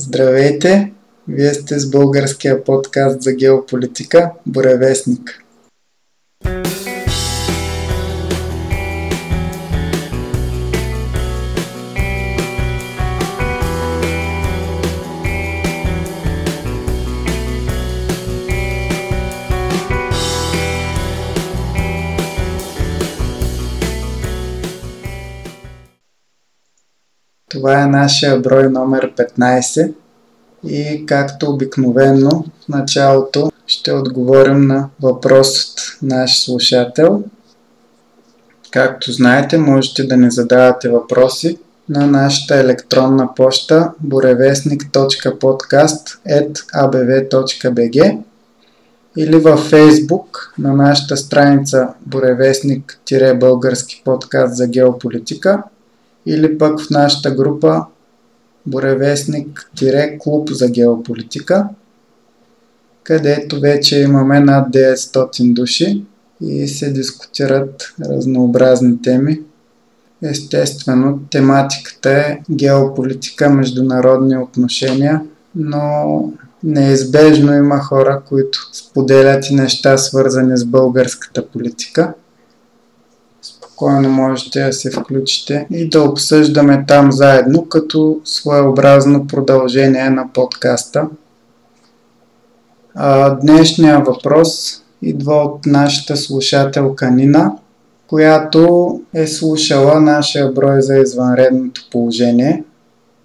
Здравейте! Вие сте с българския подкаст за геополитика Буревестник. Това е нашия брой номер 15 и както обикновено в началото ще отговорим на въпрос от наш слушател. Както знаете, можете да ни задавате въпроси на нашата електронна поща burevestnik.podcast.abv.bg или във Facebook на нашата страница Буревестник-български подкаст за геополитика – или пък в нашата група Буревестник-клуб за геополитика, където вече имаме над 900 души и се дискутират разнообразни теми. Естествено, тематиката е геополитика, международни отношения, но неизбежно има хора, които споделят и неща свързани с българската политика – спокойно можете да се включите и да обсъждаме там заедно като своеобразно продължение на подкаста. А, днешния въпрос идва от нашата слушателка Нина, която е слушала нашия брой за извънредното положение.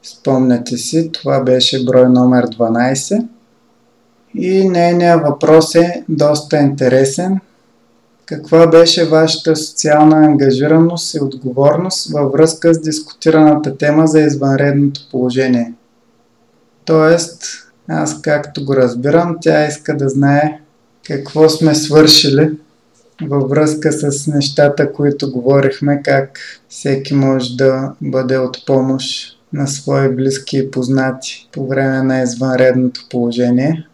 Спомняте си, това беше брой номер 12. И нейният въпрос е доста интересен – каква беше вашата социална ангажираност и отговорност във връзка с дискутираната тема за извънредното положение? Тоест, аз както го разбирам, тя иска да знае какво сме свършили във връзка с нещата, които говорихме, как всеки може да бъде от помощ на свои близки и познати по време на извънредното положение.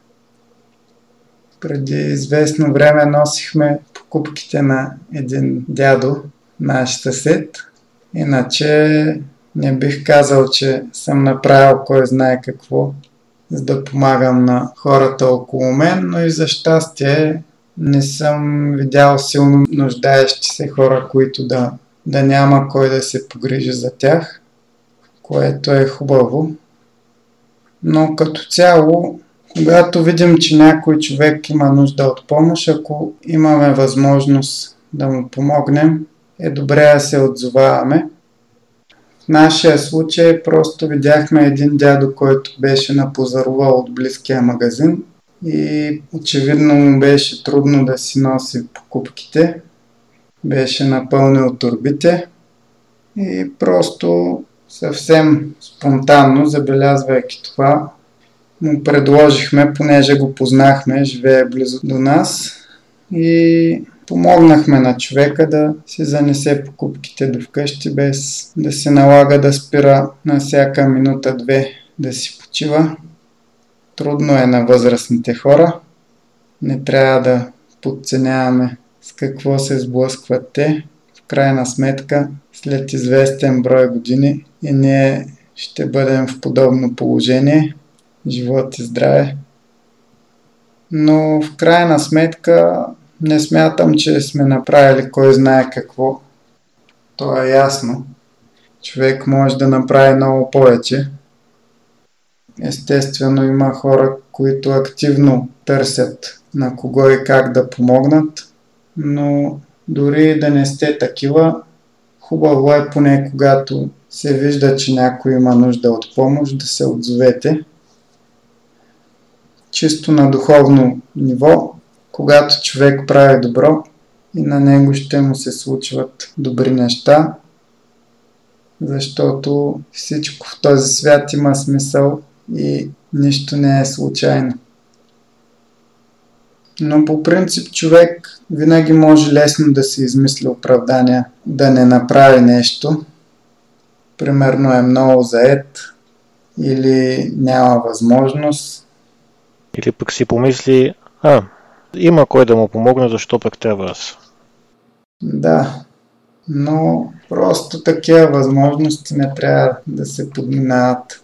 Преди известно време носихме покупките на един дядо, наш съсед. Иначе не бих казал, че съм направил кой знае какво, за да помагам на хората около мен, но и за щастие не съм видял силно нуждаещи се хора, които да, да няма кой да се погрижи за тях, което е хубаво. Но като цяло когато видим, че някой човек има нужда от помощ, ако имаме възможност да му помогнем, е добре да се отзоваваме. В нашия случай просто видяхме един дядо, който беше напозарувал от близкия магазин и очевидно му беше трудно да си носи покупките. Беше напълнил турбите и просто съвсем спонтанно, забелязвайки това, му предложихме, понеже го познахме, живее близо до нас и помогнахме на човека да си занесе покупките до вкъщи, без да се налага да спира на всяка минута-две да си почива. Трудно е на възрастните хора. Не трябва да подценяваме с какво се сблъскват те. В крайна сметка, след известен брой години и ние ще бъдем в подобно положение – живот и здраве. Но в крайна сметка не смятам, че сме направили кой знае какво. То е ясно. Човек може да направи много повече. Естествено има хора, които активно търсят на кого и как да помогнат, но дори да не сте такива, хубаво е поне когато се вижда, че някой има нужда от помощ, да се отзовете чисто на духовно ниво, когато човек прави добро и на него ще му се случват добри неща, защото всичко в този свят има смисъл и нищо не е случайно. Но по принцип човек винаги може лесно да се измисли оправдания да не направи нещо. Примерно е много заед или няма възможност или пък си помисли, а, има кой да му помогне, защо пък трябва аз? Да, но просто такива възможности не трябва да се подминават.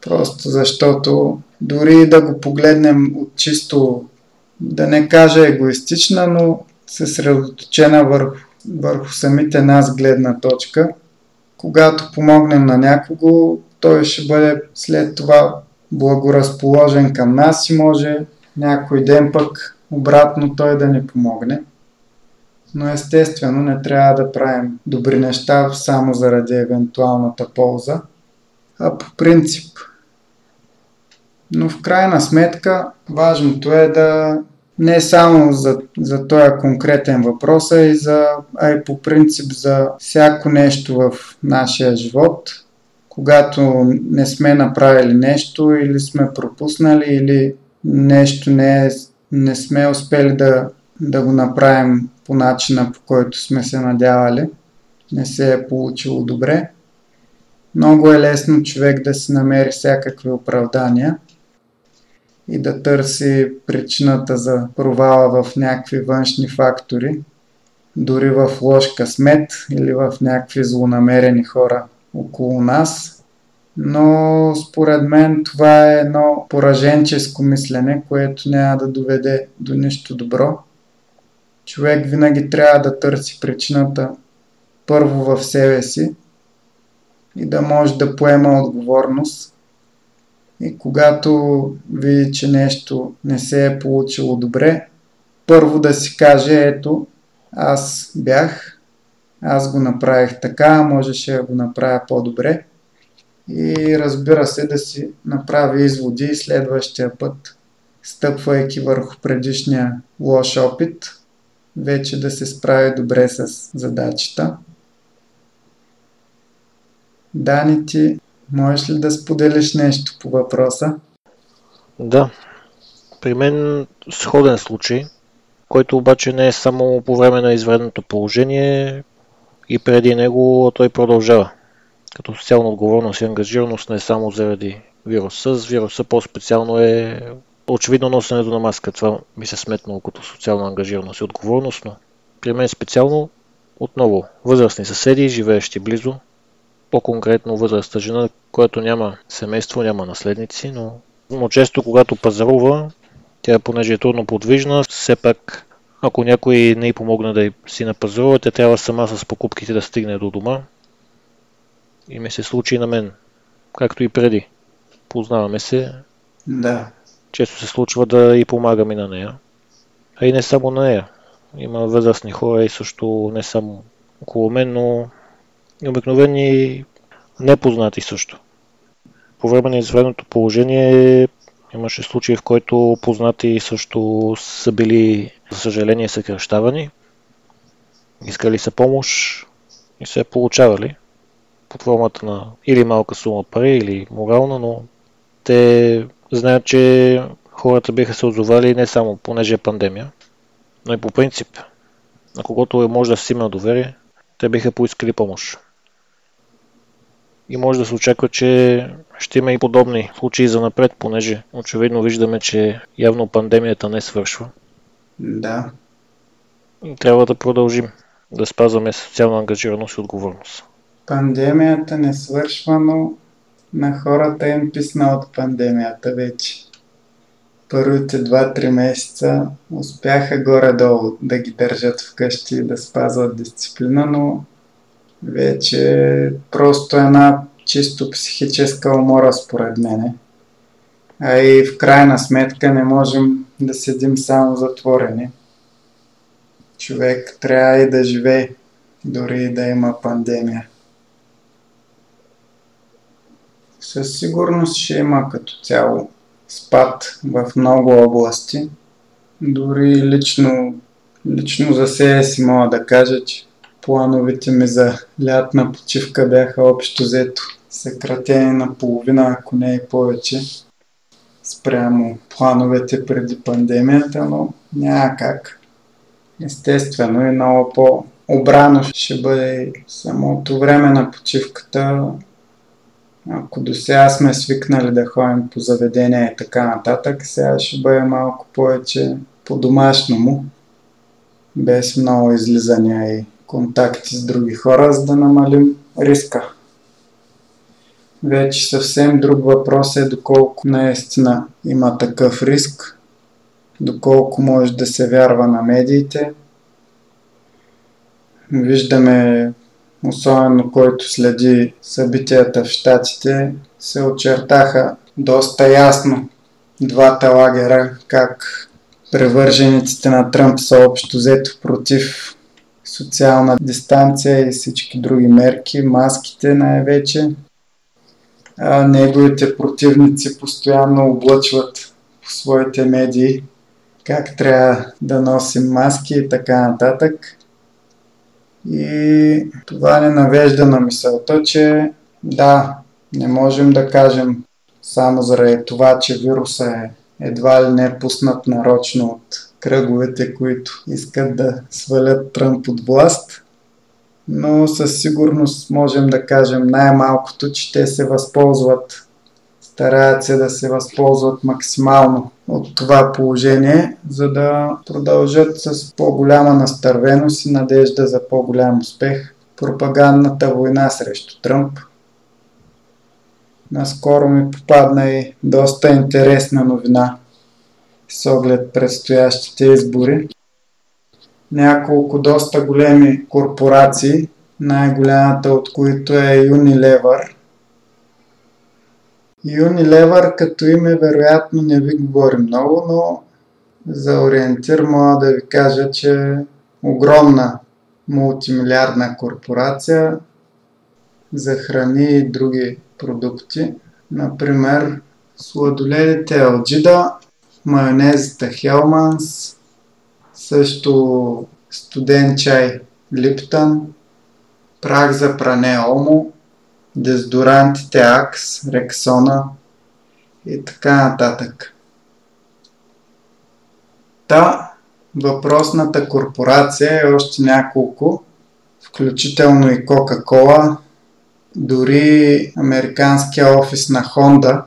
Просто защото дори да го погледнем от чисто, да не кажа егоистична, но съсредоточена върху, върху самите нас гледна точка, когато помогнем на някого, той ще бъде след това благоразположен към нас и може някой ден пък обратно той да ни помогне. Но естествено не трябва да правим добри неща само заради евентуалната полза, а по принцип. Но в крайна сметка важното е да не само за, за този конкретен въпрос, а и, за, а и по принцип за всяко нещо в нашия живот, когато не сме направили нещо или сме пропуснали или нещо не, е, не сме успели да, да го направим по начина, по който сме се надявали, не се е получило добре. Много е лесно човек да си намери всякакви оправдания и да търси причината за провала в някакви външни фактори, дори в лош късмет или в някакви злонамерени хора около нас. Но според мен това е едно пораженческо мислене, което няма да доведе до нищо добро. Човек винаги трябва да търси причината първо в себе си и да може да поема отговорност. И когато види, че нещо не се е получило добре, първо да си каже, ето, аз бях, аз го направих така, можеше да го направя по-добре. И разбира се да си направи изводи следващия път, стъпвайки върху предишния лош опит, вече да се справи добре с задачата. Дани, ти можеш ли да споделиш нещо по въпроса? Да. При мен сходен случай, който обаче не е само по време на извредното положение и преди него той продължава. Като социална отговорност и ангажираност не само заради вируса. С вируса по-специално е очевидно носенето на маска. Това ми се сметнало като социална ангажираност и отговорност, но при мен специално отново възрастни съседи, живеещи близо, по-конкретно възрастта жена, която няма семейство, няма наследници, но, но често когато пазарува, тя понеже е трудно подвижна, все пак ако някой не й помогне да си напазарува, тя трябва сама с покупките да стигне до дома. И ми се случи на мен, както и преди. Познаваме се. Да. Често се случва да и помагам и на нея. А и не само на нея. Има възрастни хора и също не само около мен, но и обикновени непознати също. По време на извредното положение имаше случаи, в който познати също са били, за съжаление, съкръщавани. Искали са помощ и се получавали под формата на или малка сума пари, или морална, но те знаят, че хората биха се озовали не само понеже е пандемия, но и по принцип. На когото може да си има доверие, те биха поискали помощ и може да се очаква, че ще има и подобни случаи за напред, понеже очевидно виждаме, че явно пандемията не свършва. Да. Трябва да продължим да спазваме социална ангажираност и отговорност. Пандемията не свършва, но на хората им писна от пандемията вече. Първите 2-3 месеца успяха горе-долу да ги държат вкъщи и да спазват дисциплина, но вече просто една чисто психическа умора според мене. А и в крайна сметка не можем да седим само затворени. Човек трябва и да живее, дори и да има пандемия. Със сигурност ще има като цяло спад в много области. Дори лично, лично за себе си мога да кажа, че плановете ми за лятна почивка бяха общо взето съкратени на половина, ако не и повече, спрямо плановете преди пандемията, но няма как. Естествено и много по-обрано ще бъде самото време на почивката. Ако до сега сме свикнали да ходим по заведения и така нататък, сега ще бъде малко повече по-домашному, без много излизания и контакти с други хора, за да намалим риска. Вече съвсем друг въпрос е доколко наистина има такъв риск, доколко може да се вярва на медиите. Виждаме, особено който следи събитията в Штатите, се очертаха доста ясно двата лагера, как превържениците на Тръмп са общо взето против социална дистанция и всички други мерки, маските най-вече. Неговите противници постоянно облъчват по своите медии как трябва да носим маски и така нататък. И това не навежда на мисълта, че да, не можем да кажем само заради това, че вируса е едва ли не пуснат нарочно от кръговете, които искат да свалят Тръмп от власт. Но със сигурност можем да кажем най-малкото, че те се възползват, стараят се да се възползват максимално от това положение, за да продължат с по-голяма настървеност и надежда за по-голям успех. Пропагандната война срещу Тръмп – Наскоро ми попадна и доста интересна новина с оглед предстоящите избори. Няколко доста големи корпорации, най-голямата от които е Unilever. Unilever като име вероятно не ви говори много, но за ориентир мога да ви кажа, че е огромна мултимилиардна корпорация за храни и други продукти. Например, сладоледите Алджида, майонезите Хелманс, също студен чай Липтън, прах за пране Омо, дезодорантите Акс, Рексона и така нататък. Та, въпросната корпорация е още няколко, включително и Кока-Кола, дори американския офис на Honda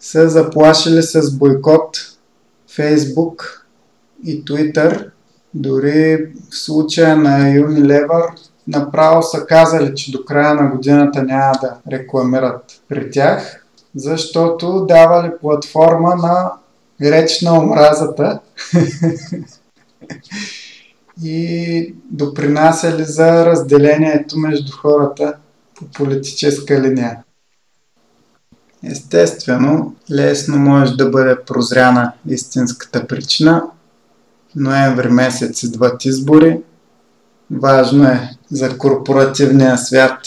са заплашили с бойкот Facebook и Twitter. Дори в случая на Unilever направо са казали, че до края на годината няма да рекламират при тях, защото давали платформа на реч на омразата и допринасяли за разделението между хората по политическа линия. Естествено, лесно може да бъде прозряна истинската причина. Ноември месец идват избори. Важно е за корпоративния свят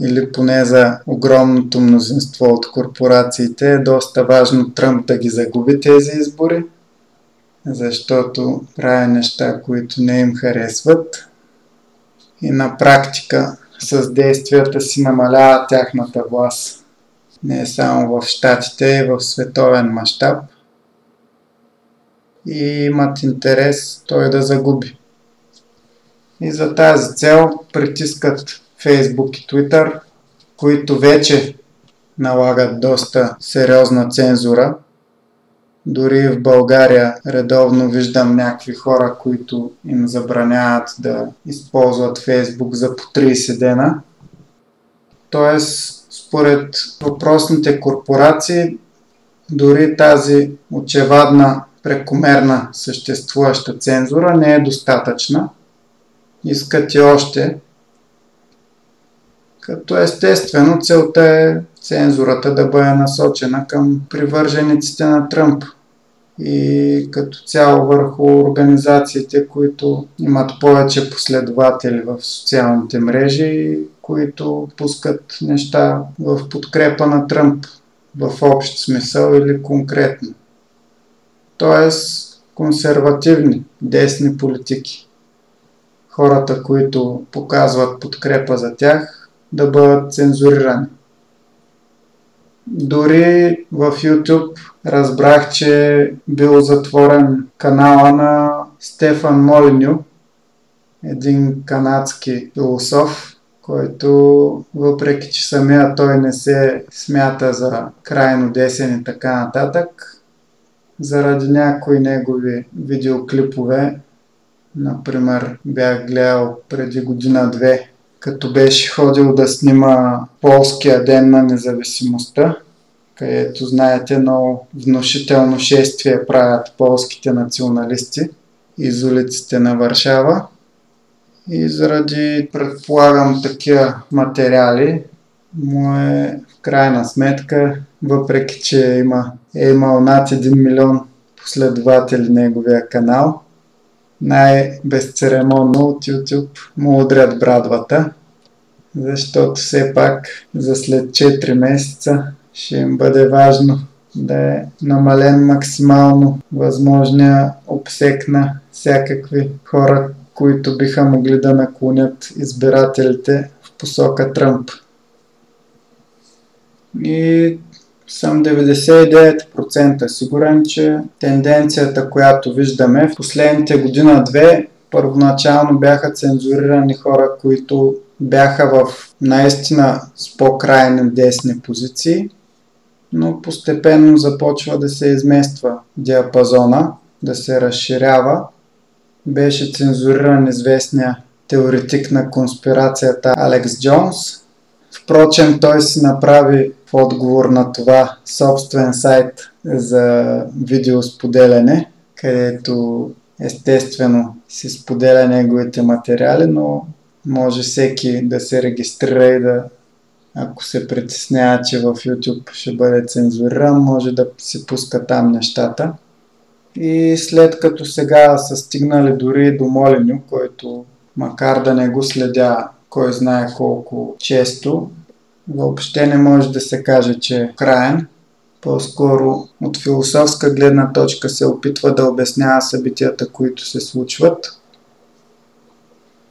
или поне за огромното мнозинство от корпорациите е доста важно Тръмп да ги загуби тези избори, защото прави неща, които не им харесват. И на практика с действията си намалява тяхната власт. Не само в Штатите, и в световен мащаб. И имат интерес той да загуби. И за тази цел притискат Facebook и Twitter, които вече налагат доста сериозна цензура дори в България редовно виждам някакви хора, които им забраняват да използват Фейсбук за по 30 дена. Тоест, според въпросните корпорации, дори тази очевадна прекомерна съществуваща цензура не е достатъчна. Искат и още. Като естествено целта е цензурата да бъде насочена към привържениците на Тръмп и като цяло върху организациите, които имат повече последователи в социалните мрежи, които пускат неща в подкрепа на Тръмп в общ смисъл или конкретно. Тоест консервативни, десни политики. Хората, които показват подкрепа за тях, да бъдат цензурирани. Дори в YouTube разбрах, че бил затворен канала на Стефан Молиню, един канадски философ, който въпреки, че самия той не се смята за крайно десен и така нататък, заради някои негови видеоклипове, например бях гледал преди година-две като беше ходил да снима Полския ден на независимостта, където, знаете, много внушително шествие правят полските националисти из улиците на Варшава. И заради, предполагам, такива материали, му е в крайна сметка, въпреки че има, е имал над 1 милион последователи неговия канал, най-безцеремонно от YouTube му удрят брадвата, защото все пак за след 4 месеца ще им бъде важно да е намален максимално възможния обсек на всякакви хора, които биха могли да наклонят избирателите в посока Тръмп. И съм 99% сигурен, че тенденцията, която виждаме в последните година-две, първоначално бяха цензурирани хора, които бяха в наистина с по-крайни десни позиции, но постепенно започва да се измества диапазона, да се разширява. Беше цензуриран известния теоретик на конспирацията Алекс Джонс. Впрочем, той си направи отговор на това собствен сайт за видеосподеляне, където естествено си споделя неговите материали, но може всеки да се регистрира и да, ако се притеснява, че в YouTube ще бъде цензуриран, може да си пуска там нещата. И след като сега са стигнали дори до Молиню, който макар да не го следя кой знае колко често, въобще не може да се каже, че е краен. По-скоро от философска гледна точка се опитва да обяснява събитията, които се случват.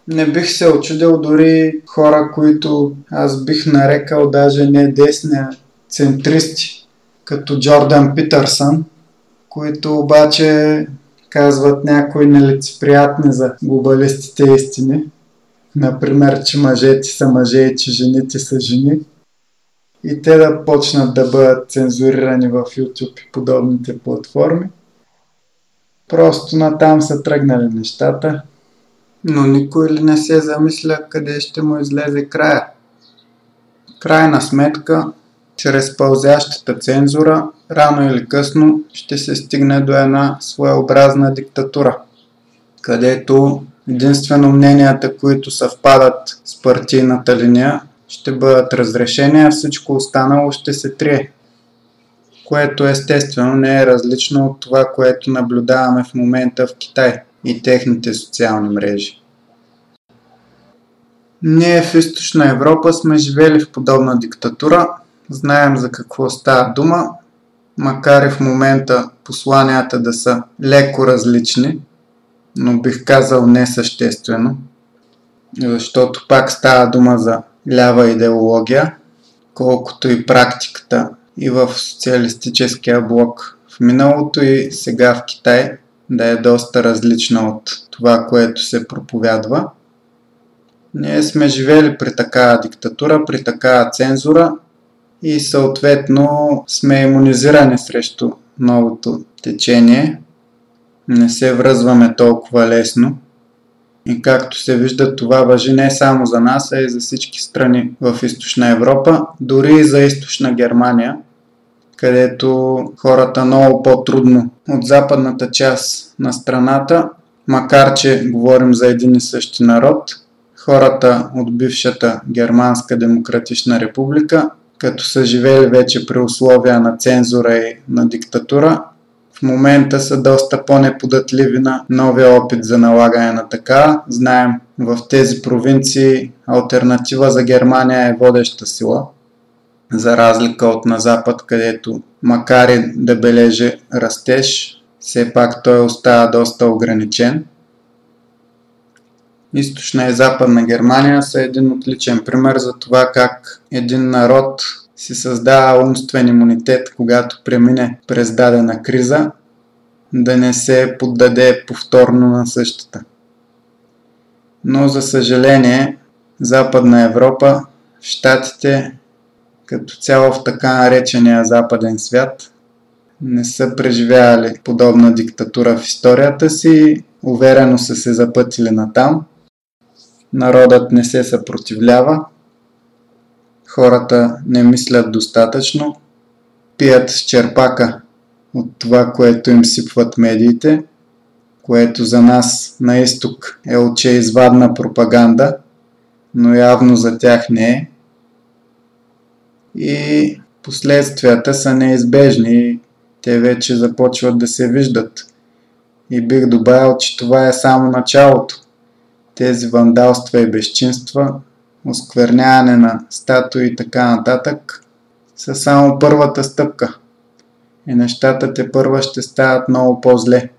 Не бих се очудил дори хора, които аз бих нарекал даже не десни, центристи, като Джордан Питърсън, които обаче казват някои нелицеприятни за глобалистите истини. Например, че мъжете са мъже и че жените са жени. И те да почнат да бъдат цензурирани в YouTube и подобните платформи. Просто натам са тръгнали нещата. Но никой ли не се замисля къде ще му излезе края? Крайна сметка, чрез пълзящата цензура, рано или късно ще се стигне до една своеобразна диктатура, където единствено мненията, които съвпадат с партийната линия, ще бъдат разрешени, а всичко останало ще се трие. Което естествено не е различно от това, което наблюдаваме в момента в Китай и техните социални мрежи. Ние в Източна Европа сме живели в подобна диктатура, знаем за какво става дума, макар и в момента посланията да са леко различни, но бих казал несъществено, защото пак става дума за лява идеология, колкото и практиката и в социалистическия блок в миналото и сега в Китай да е доста различна от това, което се проповядва. Ние сме живели при такава диктатура, при такава цензура и съответно сме иммунизирани срещу новото течение. Не се връзваме толкова лесно. И както се вижда, това въжи не само за нас, а и за всички страни в Източна Европа, дори и за Източна Германия, където хората много по-трудно от западната част на страната, макар че говорим за един и същи народ, хората от бившата Германска демократична република, като са живели вече при условия на цензура и на диктатура, в момента са доста по-неподатливи на новия опит за налагане на така. Знаем, в тези провинции альтернатива за Германия е водеща сила, за разлика от на Запад, където макар и да бележи растеж, все пак той остава доста ограничен. Източна и Западна Германия са един отличен пример за това как един народ си създава умствен имунитет, когато премине през дадена криза, да не се поддаде повторно на същата. Но за съжаление, Западна Европа, Штатите, като цяло в така наречения Западен свят, не са преживявали подобна диктатура в историята си, уверено са се запътили на там. народът не се съпротивлява, хората не мислят достатъчно, пият с черпака от това, което им сипват медиите, което за нас на изток е очеизвадна пропаганда, но явно за тях не е. И последствията са неизбежни те вече започват да се виждат. И бих добавил, че това е само началото. Тези вандалства и безчинства, оскверняване на статуи и така нататък, са само първата стъпка. И нещата те първа ще стават много по-зле,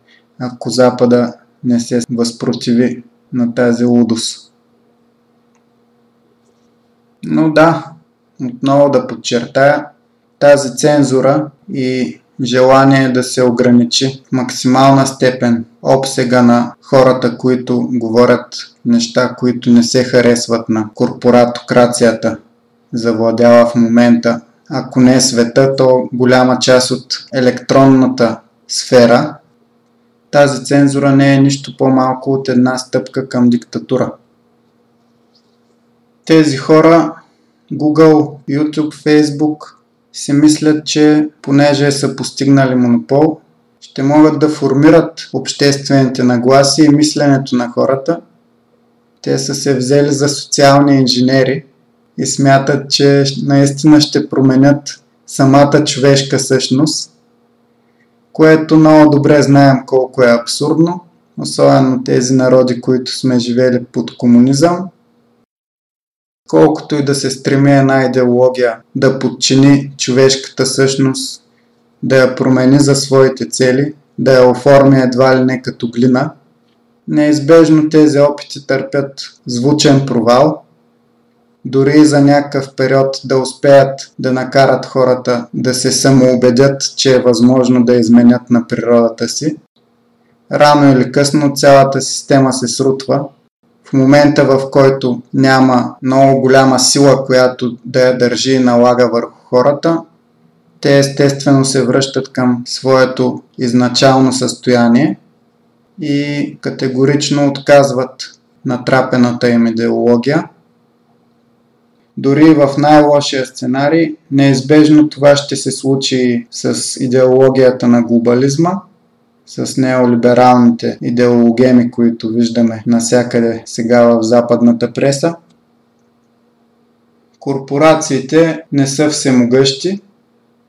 ако Запада не се възпротиви на тази лудост. Но да, отново да подчертая, тази цензура и желание да се ограничи в максимална степен обсега на хората, които говорят неща, които не се харесват на корпоратокрацията, завладява в момента. Ако не е света, то голяма част от електронната сфера. Тази цензура не е нищо по-малко от една стъпка към диктатура. Тези хора, Google, YouTube, Facebook, си мислят, че понеже са постигнали монопол, ще могат да формират обществените нагласи и мисленето на хората. Те са се взели за социални инженери и смятат, че наистина ще променят самата човешка същност, което много добре знаем колко е абсурдно, особено тези народи, които сме живели под комунизъм колкото и да се стреми една идеология да подчини човешката същност, да я промени за своите цели, да я оформи едва ли не като глина, неизбежно тези опити търпят звучен провал, дори и за някакъв период да успеят да накарат хората да се самоубедят, че е възможно да изменят на природата си. Рано или късно цялата система се срутва в момента в който няма много голяма сила, която да я държи и налага върху хората, те естествено се връщат към своето изначално състояние и категорично отказват натрапената им идеология. Дори в най-лошия сценарий, неизбежно това ще се случи с идеологията на глобализма – с неолибералните идеологеми, които виждаме насякъде сега в западната преса. Корпорациите не са всемогъщи.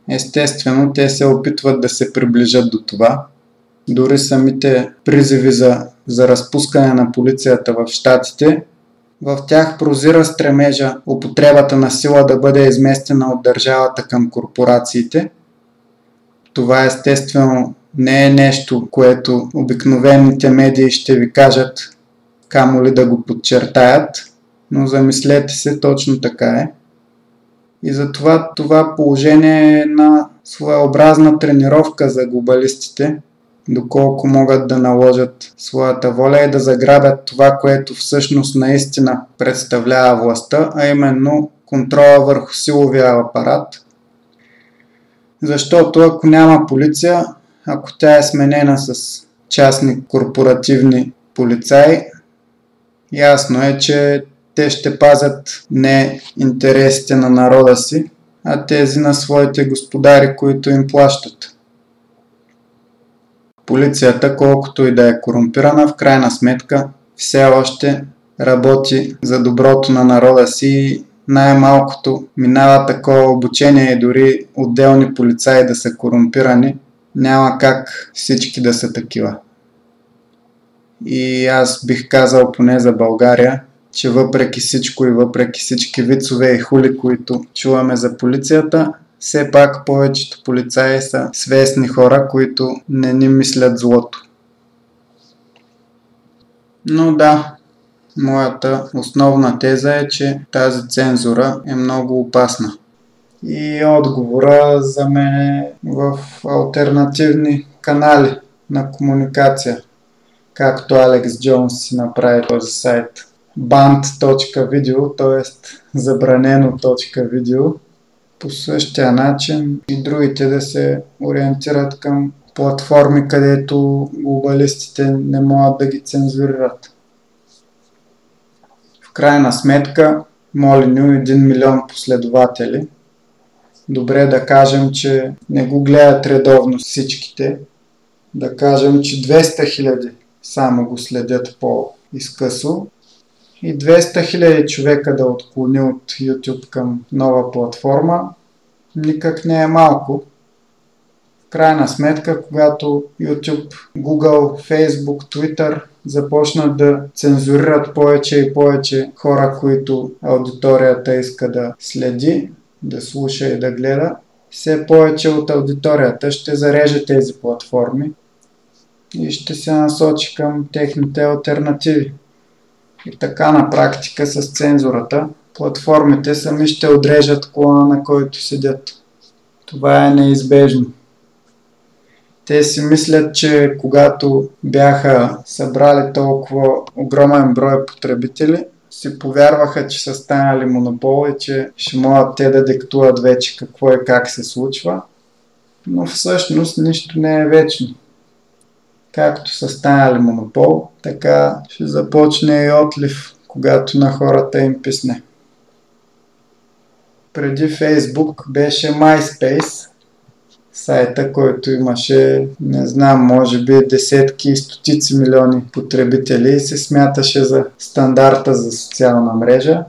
Естествено, те се опитват да се приближат до това. Дори самите призиви за, за разпускане на полицията в Штатите, в тях прозира стремежа употребата на сила да бъде изместена от държавата към корпорациите. Това естествено не е нещо, което обикновените медии ще ви кажат, камо ли да го подчертаят, но замислете се, точно така е. И затова това положение е една своеобразна тренировка за глобалистите, доколко могат да наложат своята воля и да заграбят това, което всъщност наистина представлява властта, а именно контрола върху силовия апарат. Защото ако няма полиция, ако тя е сменена с частни корпоративни полицаи, ясно е, че те ще пазят не интересите на народа си, а тези на своите господари, които им плащат. Полицията, колкото и да е корумпирана, в крайна сметка все още работи за доброто на народа си и най-малкото минава такова обучение и дори отделни полицаи да са корумпирани, няма как всички да са такива. И аз бих казал поне за България, че въпреки всичко и въпреки всички вицове и хули, които чуваме за полицията, все пак повечето полицаи са свестни хора, които не ни мислят злото. Но да, моята основна теза е, че тази цензура е много опасна. И отговора за мен е в альтернативни канали на комуникация, както Алекс Джонс си направи този сайт band.video, т.е. забранено.video. По същия начин и другите да се ориентират към платформи, където глобалистите не могат да ги цензурират. крайна сметка Молиню 1 милион последователи. Добре да кажем, че не го гледат редовно всичките. Да кажем, че 200 хиляди само го следят по-изкъсо. И 200 хиляди човека да отклони от YouTube към нова платформа никак не е малко. В крайна сметка, когато YouTube, Google, Facebook, Twitter започнат да цензурират повече и повече хора, които аудиторията иска да следи, да слуша и да гледа, все повече от аудиторията ще зареже тези платформи и ще се насочи към техните альтернативи. И така на практика с цензурата платформите сами ще отрежат клона, на който седят. Това е неизбежно. Те си мислят, че когато бяха събрали толкова огромен брой потребители, си повярваха, че са станали монопол и че ще могат те да диктуват вече какво и как се случва. Но всъщност нищо не е вечно. Както са станали монопол, така ще започне и отлив, когато на хората им писне. Преди Facebook беше MySpace, сайта, който имаше, не знам, може би десетки и стотици милиони потребители и се смяташе за стандарта за социална мрежа.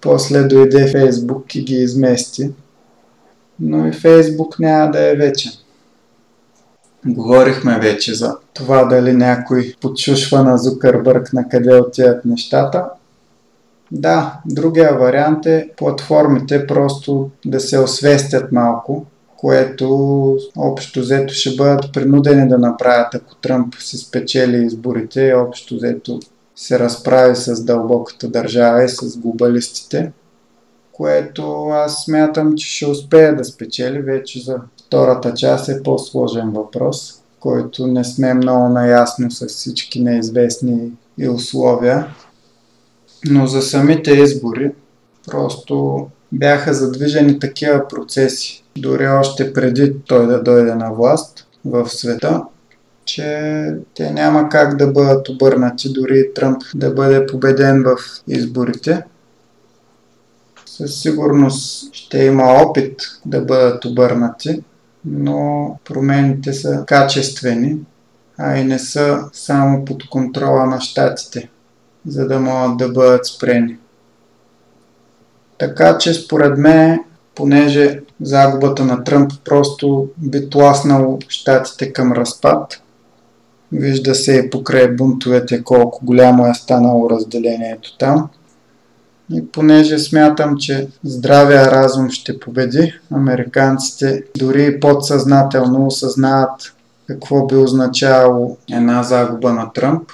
После дойде Фейсбук и ги измести. Но и Фейсбук няма да е вечен. Говорихме вече за това дали някой подшушва на Зукърбърг на къде отиват нещата. Да, другия вариант е платформите просто да се освестят малко което общо взето ще бъдат принудени да направят, ако Тръмп се спечели изборите, общо взето се разправи с дълбоката държава и с глобалистите, което аз смятам, че ще успее да спечели. Вече за втората част е по-сложен въпрос, който не сме много наясно с всички неизвестни и условия. Но за самите избори просто бяха задвижени такива процеси дори още преди той да дойде на власт в света, че те няма как да бъдат обърнати, дори Тръмп да бъде победен в изборите. Със сигурност ще има опит да бъдат обърнати, но промените са качествени, а и не са само под контрола на щатите, за да могат да бъдат спрени. Така че според мен понеже загубата на Тръмп просто би тласнало щатите към разпад. Вижда се и покрай бунтовете колко голямо е станало разделението там. И понеже смятам, че здравия разум ще победи, американците дори подсъзнателно осъзнават какво би означавало една загуба на Тръмп.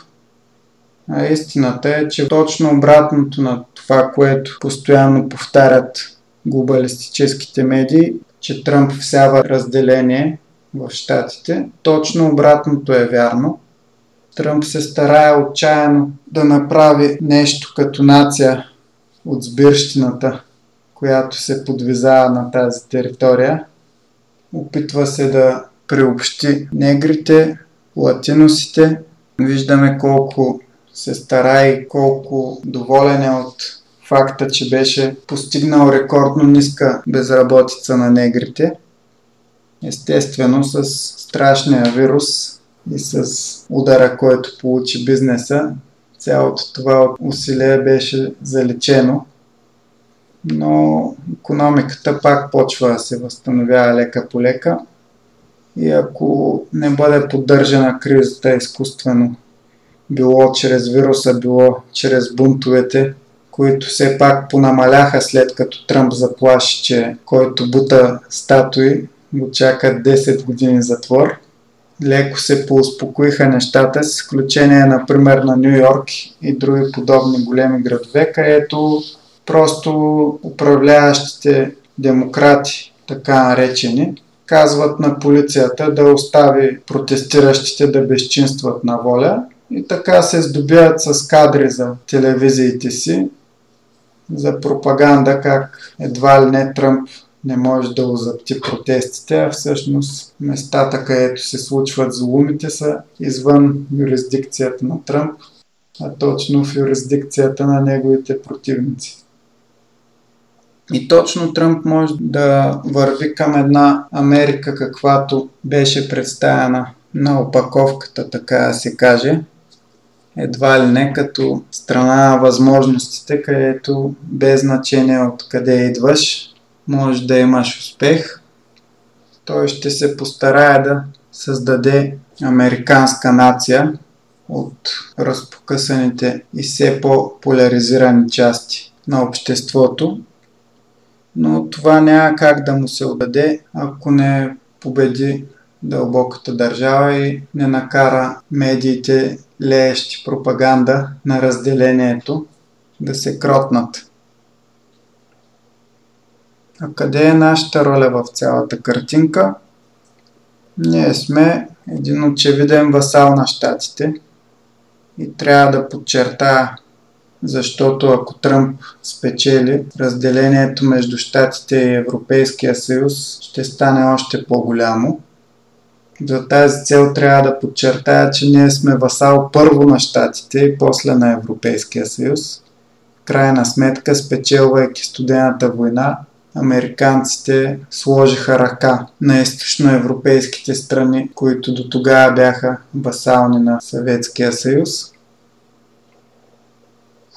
Истината е, че точно обратното на това, което постоянно повтарят глобалистическите медии, че Тръмп всява разделение в щатите. Точно обратното е вярно. Тръмп се старае отчаяно да направи нещо като нация от сбирщината, която се подвизава на тази територия. Опитва се да приобщи негрите, латиносите. Виждаме колко се старае и колко доволен е от факта, че беше постигнал рекордно ниска безработица на негрите. Естествено с страшния вирус и с удара, който получи бизнеса, цялото това усилие беше залечено. Но економиката пак почва да се възстановява лека по лека. И ако не бъде поддържана кризата изкуствено, било чрез вируса, било чрез бунтовете, които все пак понамаляха след като Тръмп заплаши, че който бута статуи го чака 10 години затвор. Леко се поуспокоиха нещата, с изключение например на Нью Йорк и други подобни големи градове, където просто управляващите демократи, така наречени, казват на полицията да остави протестиращите да безчинстват на воля и така се здобиват с кадри за телевизиите си за пропаганда как едва ли не Тръмп не може да озапти протестите, а всъщност местата, където се случват злумите са извън юрисдикцията на Тръмп. а точно в юрисдикцията на неговите противници. И точно Тръмп може да върви към една Америка, каквато беше представена на опаковката, така се каже. Едва ли не като страна на възможностите, където без значение от къде идваш, може да имаш успех. Той ще се постарае да създаде американска нация от разпокъсаните и все по-поляризирани части на обществото, но това няма как да му се отдаде, ако не победи дълбоката държава и не накара медиите, леещи пропаганда на разделението, да се кротнат. А къде е нашата роля в цялата картинка? Ние сме един очевиден васал на щатите и трябва да подчертая защото ако Тръмп спечели, разделението между Штатите и Европейския съюз ще стане още по-голямо. За тази цел трябва да подчертая, че ние сме васал първо на Штатите и после на Европейския съюз. В крайна сметка, спечелвайки студената война, американците сложиха ръка на източноевропейските страни, които до тогава бяха васални на Съветския съюз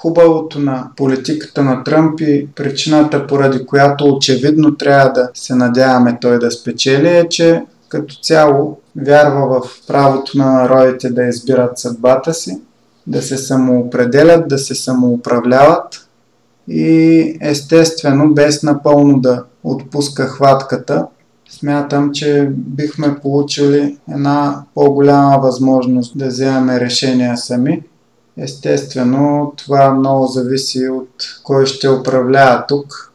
Хубавото на политиката на Тръмп и причината, поради която очевидно трябва да се надяваме той да спечели е, че като цяло вярва в правото на народите да избират съдбата си, да се самоопределят, да се самоуправляват и естествено без напълно да отпуска хватката, смятам, че бихме получили една по-голяма възможност да вземаме решения сами Естествено, това много зависи от кой ще управлява тук.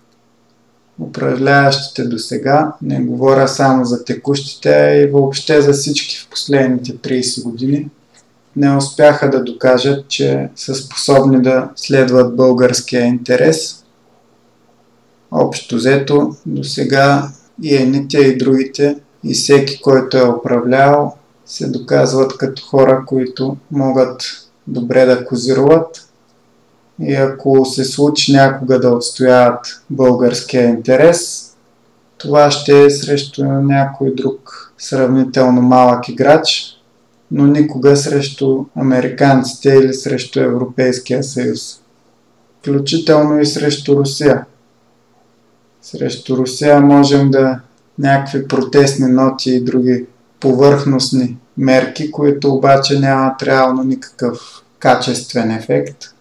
Управляващите до сега, не говоря само за текущите, а и въобще за всички в последните 30 години, не успяха да докажат, че са способни да следват българския интерес. Общо взето, до сега и едните и другите и всеки, който е управлявал, се доказват като хора, които могат добре да козируват и ако се случи някога да отстояват българския интерес, това ще е срещу някой друг сравнително малък играч, но никога срещу американците или срещу Европейския съюз. Включително и срещу Русия. Срещу Русия можем да някакви протестни ноти и други повърхностни мерки, които обаче нямат реално никакъв качествен ефект.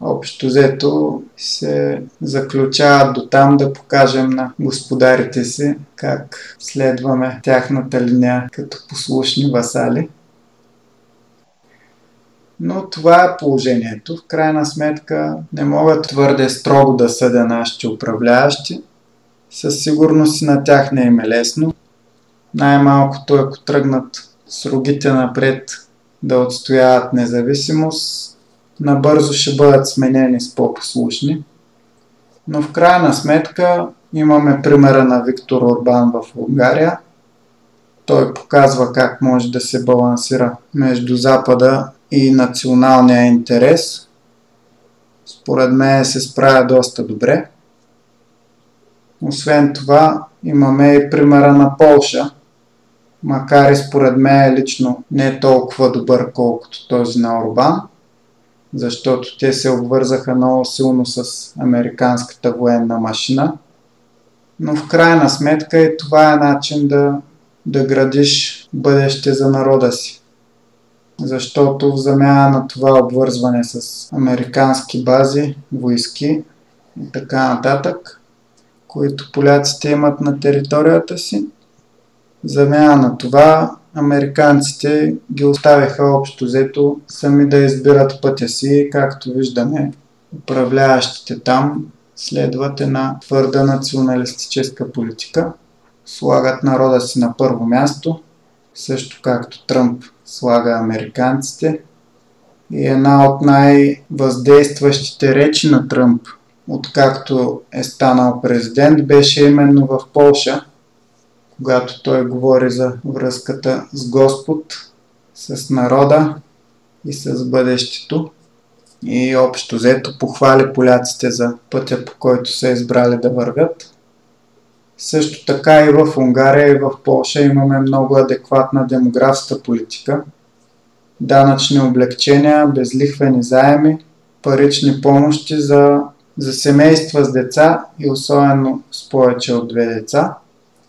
Общо взето се заключават до там да покажем на господарите си как следваме тяхната линия като послушни васали. Но това е положението. В крайна сметка не мога твърде строго да съдя нашите управляващи. Със сигурност на тях не им е лесно. Най-малкото ако тръгнат с рогите напред да отстояват независимост, набързо ще бъдат сменени с по-послушни. Но в крайна сметка имаме примера на Виктор Орбан в Унгария. Той показва как може да се балансира между Запада и националния интерес. Според мен се справя доста добре. Освен това, имаме и примера на Полша, макар и според мен лично не е толкова добър, колкото този на Орбан, защото те се обвързаха много силно с американската военна машина. Но в крайна сметка и това е начин да, да градиш бъдеще за народа си. Защото в замяна на това обвързване с американски бази, войски и така нататък, които поляците имат на територията си, замяна на това американците ги оставяха общо взето сами да избират пътя си, както виждаме. Управляващите там следват една твърда националистическа политика, слагат народа си на първо място, също както Тръмп слага американците. И една от най-въздействащите речи на Тръмп, откакто е станал президент, беше именно в Полша – когато той говори за връзката с Господ, с народа и с бъдещето. и общо взето похвали поляците за пътя по който са избрали да вървят. Също така и в Унгария и в Польша имаме много адекватна демографска политика. Данъчни облегчения, безлихвени заеми, парични помощи за, за семейства с деца и особено с повече от две деца,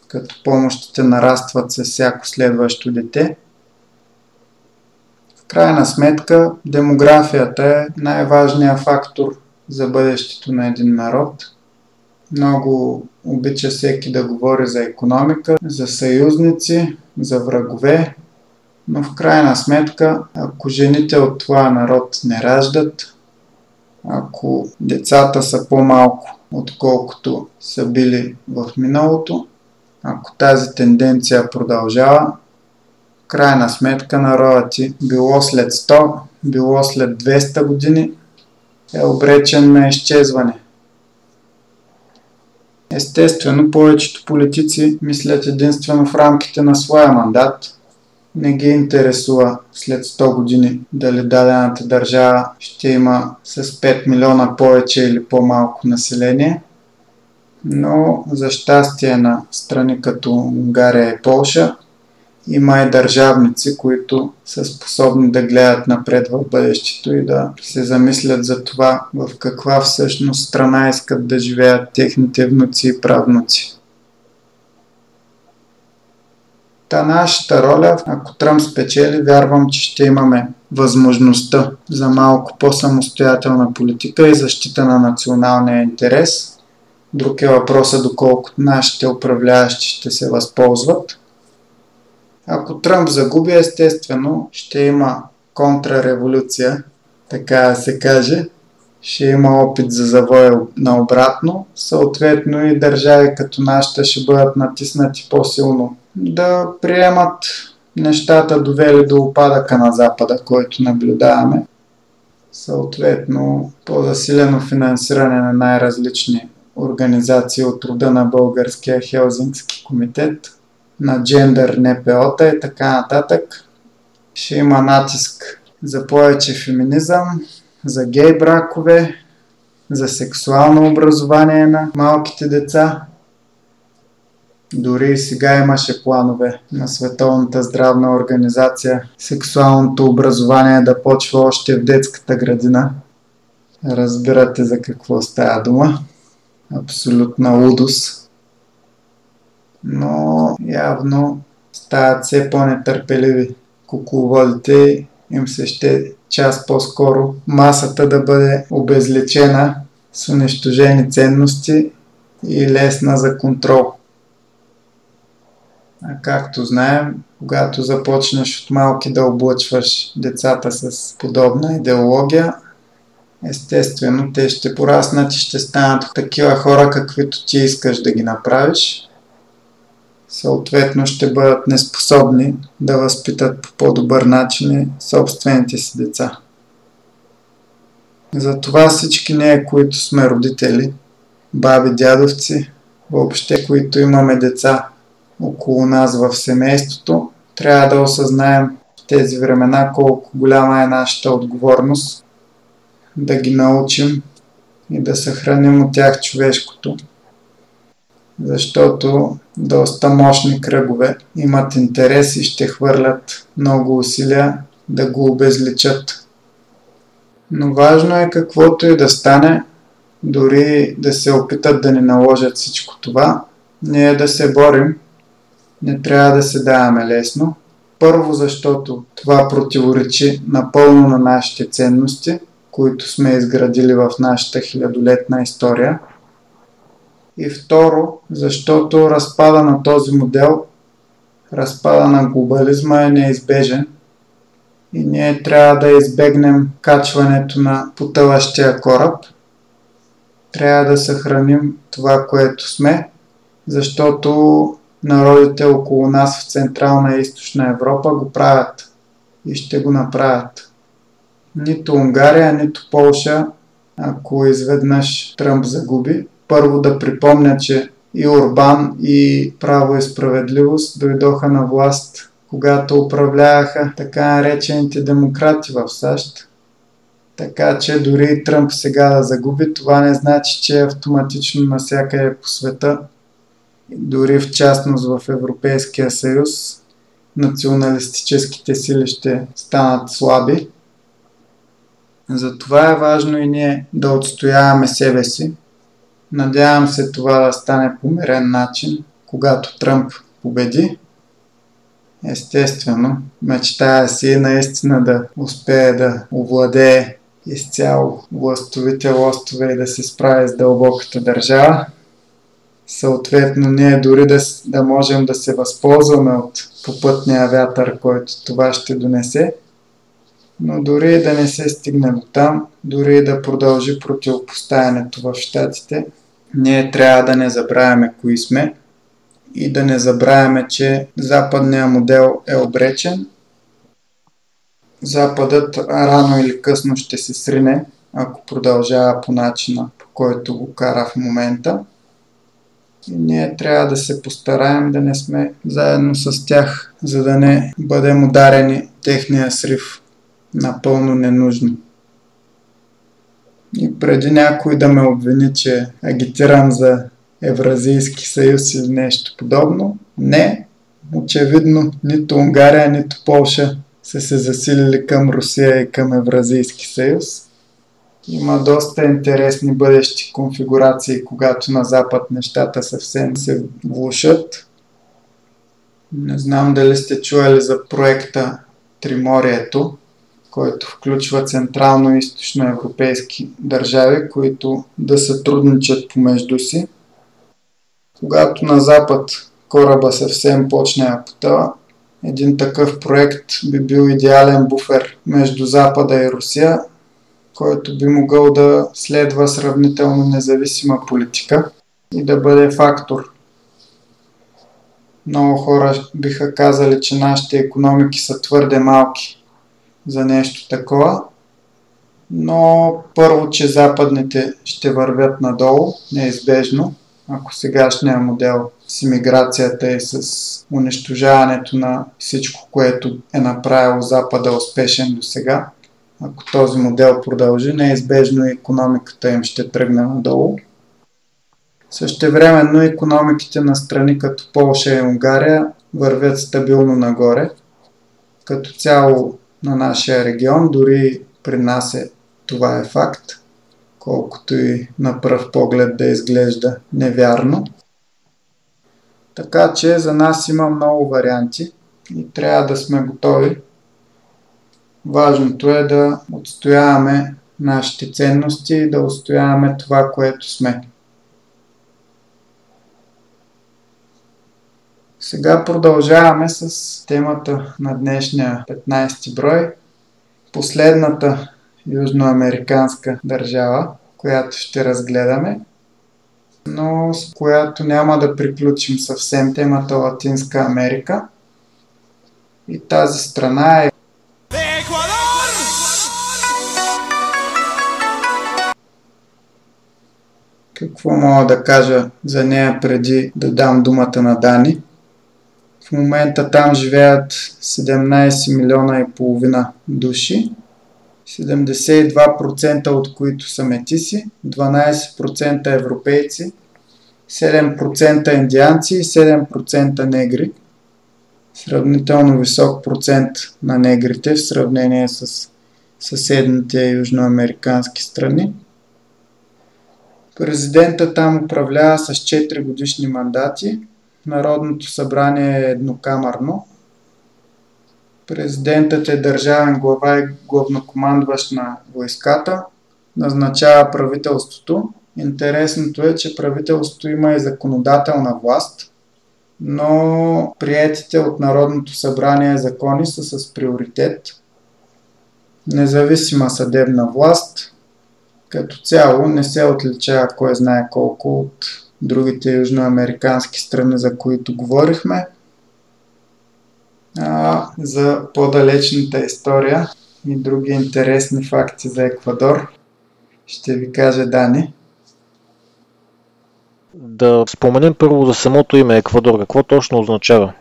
като помощите нарастват с всяко следващо дете. В крайна сметка, демографията е най-важният фактор за бъдещето на един народ. Много обича всеки да говори за економика, за съюзници, за врагове, но в крайна сметка, ако жените от това народ не раждат, ако децата са по-малко, отколкото са били в миналото, ако тази тенденция продължава, крайна сметка народът ти, било след 100, било след 200 години, е обречен на изчезване. Естествено, повечето политици мислят единствено в рамките на своя мандат – не ги интересува след 100 години дали дадената държава ще има с 5 милиона повече или по-малко население. Но за щастие на страни като Унгария и Полша има и държавници, които са способни да гледат напред в бъдещето и да се замислят за това в каква всъщност страна искат да живеят техните внуци и правнуци. Та нашата роля, ако Тръмп спечели, вярвам, че ще имаме възможността за малко по-самостоятелна политика и защита на националния интерес. Друг е въпросът доколко нашите управляващи ще се възползват. Ако Тръмп загуби, естествено, ще има контрареволюция, така да се каже. Ще има опит за завоя наобратно. Съответно и държави като нашата ще бъдат натиснати по-силно да приемат нещата довели до опадъка на Запада, който наблюдаваме. Съответно, по-засилено финансиране на най-различни организации от рода на Българския Хелзински комитет, на джендър НПО-та и така нататък. Ще има натиск за повече феминизъм, за гей бракове, за сексуално образование на малките деца, дори и сега имаше планове на Световната здравна организация сексуалното образование да почва още в детската градина. Разбирате за какво става дума. Абсолютна лудост. Но явно стават все по-нетърпеливи кукловодите им се ще час по-скоро масата да бъде обезлечена с унищожени ценности и лесна за контрол. Както знаем, когато започнеш от малки да облъчваш децата с подобна идеология, естествено те ще пораснат и ще станат такива хора, каквито ти искаш да ги направиш. Съответно ще бъдат неспособни да възпитат по по-добър начин собствените си деца. Затова всички ние, които сме родители, баби, дядовци, въобще, които имаме деца около нас в семейството, трябва да осъзнаем в тези времена колко голяма е нашата отговорност да ги научим и да съхраним от тях човешкото. Защото доста мощни кръгове имат интерес и ще хвърлят много усилия да го обезличат. Но важно е каквото и да стане, дори да се опитат да ни наложат всичко това, ние да се борим не трябва да се даваме лесно. Първо, защото това противоречи напълно на нашите ценности, които сме изградили в нашата хилядолетна история. И второ, защото разпада на този модел, разпада на глобализма е неизбежен и ние трябва да избегнем качването на потъващия кораб. Трябва да съхраним това, което сме, защото народите около нас в Централна и Източна Европа го правят и ще го направят. Нито Унгария, нито Полша, ако изведнъж Тръмп загуби, първо да припомня, че и Орбан, и Право и справедливост дойдоха на власт, когато управляваха така наречените демократи в САЩ. Така че дори и Тръмп сега да загуби, това не значи, че автоматично навсякъде по света, дори в частност в Европейския съюз, националистическите сили ще станат слаби. Затова е важно и ние да отстояваме себе си. Надявам се това да стане по мирен начин, когато Тръмп победи. Естествено, мечтая си наистина да успее да овладее изцяло властовите лостове и да се справи с дълбоката държава. Съответно, ние дори да, да можем да се възползваме от попътния вятър, който това ще донесе, но дори да не се стигне до там, дори да продължи противопоставянето в щатите, ние трябва да не забравяме кои сме и да не забравяме, че западният модел е обречен. Западът рано или късно ще се срине, ако продължава по начина, по който го кара в момента. И ние трябва да се постараем да не сме заедно с тях, за да не бъдем ударени техния срив напълно ненужно. И преди някой да ме обвини, че агитирам за Евразийски съюз или нещо подобно, не. Очевидно, нито Унгария, нито Полша са се засилили към Русия и към Евразийски съюз. Има доста интересни бъдещи конфигурации, когато на Запад нещата съвсем се влушат. Не знам дали сте чуели за проекта Триморието, който включва централно и източно европейски държави, които да сътрудничат помежду си. Когато на Запад кораба съвсем почне да потъва, един такъв проект би бил идеален буфер между Запада и Русия, който би могъл да следва сравнително независима политика и да бъде фактор. Много хора биха казали, че нашите економики са твърде малки за нещо такова, но първо, че западните ще вървят надолу, неизбежно, ако сегашния модел с иммиграцията и с унищожаването на всичко, което е направило Запада успешен до сега, ако този модел продължи, неизбежно економиката им ще тръгне надолу. Същевременно економиките на страни като Полша и Унгария вървят стабилно нагоре. Като цяло на нашия регион, дори при нас е, това е факт, колкото и на пръв поглед да изглежда невярно. Така че за нас има много варианти и трябва да сме готови Важното е да отстояваме нашите ценности и да отстояваме това, което сме. Сега продължаваме с темата на днешния 15 брой. Последната южноамериканска държава, която ще разгледаме, но с която няма да приключим съвсем темата Латинска Америка. И тази страна е Какво мога да кажа за нея преди да дам думата на Дани? В момента там живеят 17 милиона и половина души, 72% от които са метиси, 12% европейци, 7% индианци и 7% негри. Сравнително висок процент на негрите в сравнение с съседните южноамерикански страни. Президента там управлява с 4 годишни мандати. Народното събрание е еднокамърно. Президентът е държавен глава и главнокомандващ на войската. Назначава правителството. Интересното е, че правителството има и законодателна власт, но приетите от Народното събрание закони са с приоритет. Независима съдебна власт, като цяло не се отличава кой знае колко от другите южноамерикански страни, за които говорихме. А, за по-далечната история и други интересни факти за Еквадор ще ви каже Дани. Да споменем първо за самото име Еквадор. Какво точно означава?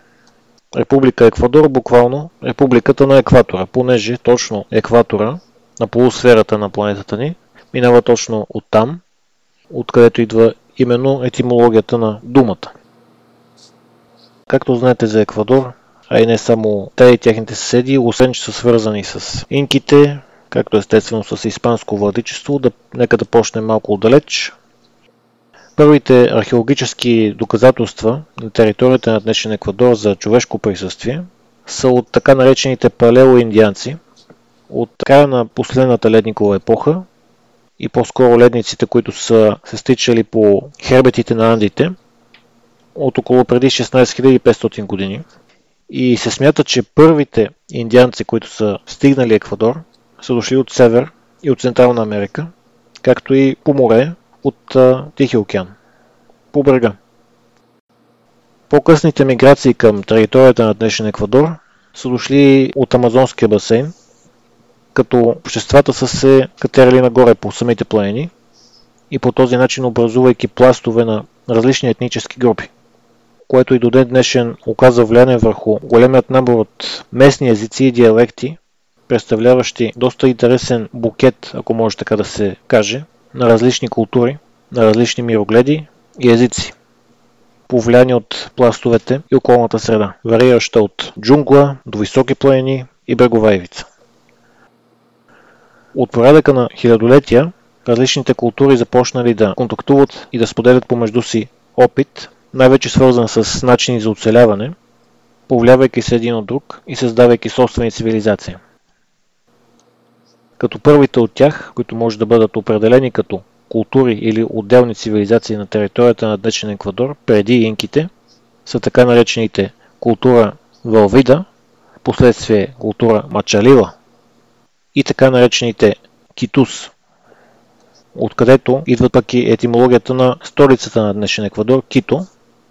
Република Еквадор, буквално Републиката на екватора, понеже точно екватора на полусферата на планетата ни, минава точно от там, откъдето идва именно етимологията на думата. Както знаете за Еквадор, а и не само те и техните съседи, освен че са свързани с инките, както естествено с испанско владичество, да, нека да почнем малко отдалеч. Първите археологически доказателства на територията на днешен Еквадор за човешко присъствие са от така наречените палеоиндианци, от края на последната ледникова епоха и по-скоро ледниците, които са се стичали по хербетите на Андите от около преди 16500 години. И се смята, че първите индианци, които са стигнали Еквадор, са дошли от север и от Централна Америка, както и по море от Тихия океан, по брега. По-късните миграции към територията на днешен Еквадор са дошли от Амазонския басейн, като обществата са се катерали нагоре по самите планини и по този начин образувайки пластове на различни етнически групи, което и до ден днешен оказа влияние върху големият набор от местни езици и диалекти, представляващи доста интересен букет, ако може така да се каже, на различни култури, на различни мирогледи и езици, повлияни от пластовете и околната среда, варираща от джунгла до високи планини и брегова ивица. От порядъка на хилядолетия различните култури започнали да контактуват и да споделят помежду си опит, най-вече свързан с начини за оцеляване, повлиявайки се един от друг и създавайки собствени цивилизации. Като първите от тях, които може да бъдат определени като култури или отделни цивилизации на територията на днешен Еквадор, преди инките, са така наречените култура Валвида, последствие култура Мачалила и така наречените Китус, откъдето идват пък и етимологията на столицата на днешен Еквадор, Кито,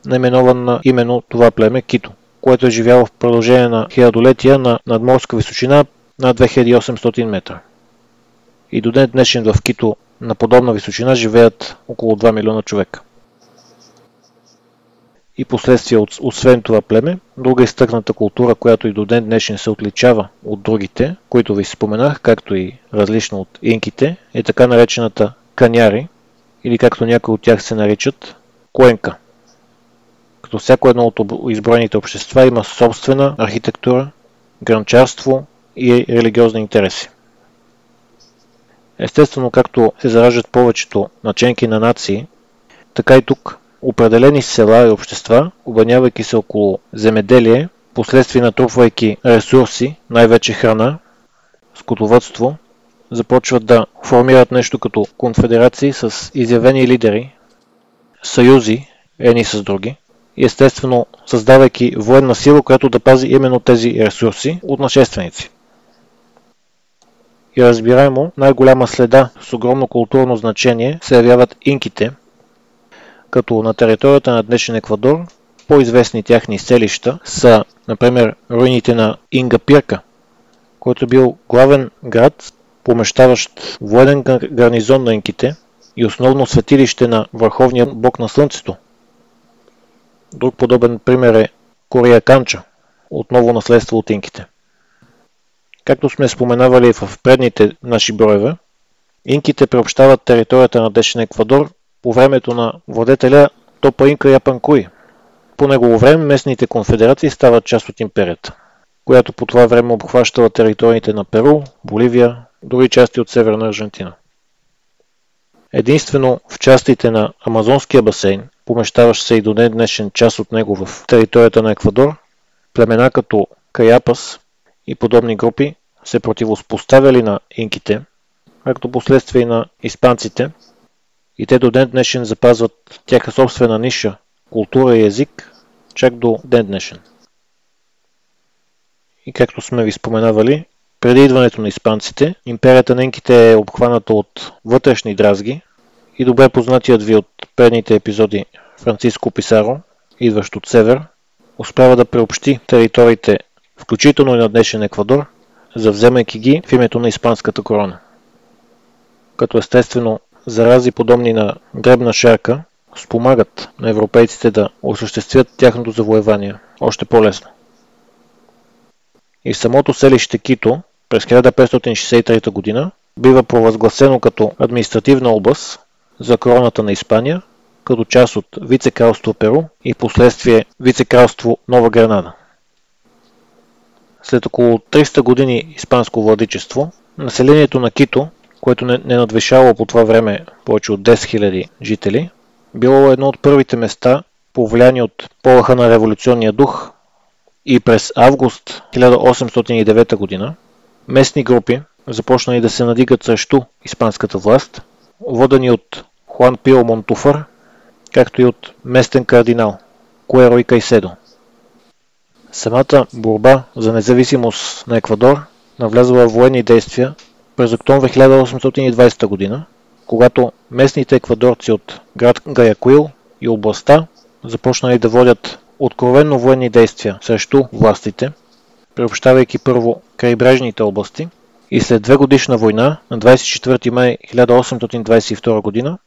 наименован на именно това племе Кито, което е живяло в продължение на хилядолетия на надморска височина на 2800 метра. И до ден днешен в Кито на подобна височина живеят около 2 милиона човека. И последствие, освен това племе, друга изтъкната култура, която и до ден днешен се отличава от другите, които ви споменах, както и различно от инките, е така наречената каняри, или както някои от тях се наричат, куенка. Като всяко едно от изброените общества има собствена архитектура, гранчарство и религиозни интереси. Естествено, както се зараждат повечето наченки на нации, така и тук определени села и общества, обеднявайки се около земеделие, последствие натрупвайки ресурси, най-вече храна, скотовътство, започват да формират нещо като конфедерации с изявени лидери, съюзи, едни с други, и естествено създавайки военна сила, която да пази именно тези ресурси от нашественици. И разбираемо най-голяма следа с огромно културно значение се явяват инките, като на територията на днешен Еквадор по-известни тяхни селища са, например, руините на Ингапирка, който бил главен град, помещаващ военен гарнизон на инките и основно светилище на върховния бог на Слънцето. Друг подобен пример е Кория Канча, отново наследство от инките. Както сме споменавали в предните наши броеве, инките приобщават територията на днешен Еквадор по времето на владетеля Топа Инка Япанкуи. По негово време местните конфедерации стават част от империята, която по това време обхващала териториите на Перу, Боливия, дори части от Северна Аржентина. Единствено в частите на Амазонския басейн, помещаващ се и до ден днешен част от него в територията на Еквадор, племена като Каяпас, и подобни групи се противопоставяли на инките, както последствие и на испанците, и те до ден днешен запазват тяха собствена ниша, култура и език, чак до ден днешен. И както сме ви споменавали, преди идването на испанците, империята на инките е обхваната от вътрешни дразги и добре познатият ви от предните епизоди Франциско Писаро, идващ от север, успява да приобщи териториите включително и на днешен Еквадор, завземайки ги в името на испанската корона. Като естествено зарази подобни на дребна шарка спомагат на европейците да осъществят тяхното завоевание още по-лесно. И самото селище Кито, през 1563 година бива провъзгласено като административна област за короната на Испания, като част от вице-кралство Перу и последствие вице-кралство Нова Гранада. След около 300 години испанско владичество, населението на Кито, което не, не надвишало по това време повече от 10 000 жители, било едно от първите места, повлияни от полаха на революционния дух и през август 1809 година местни групи започнали да се надигат срещу испанската власт, водени от Хуан Пио Монтуфър, както и от местен кардинал Куеро и Кайседо. Самата борба за независимост на Еквадор навлязла в военни действия през октомври 1820 година, когато местните еквадорци от град Гаякуил и областта започнали да водят откровенно военни действия срещу властите, приобщавайки първо крайбрежните области и след две годишна война на 24 май 1822 година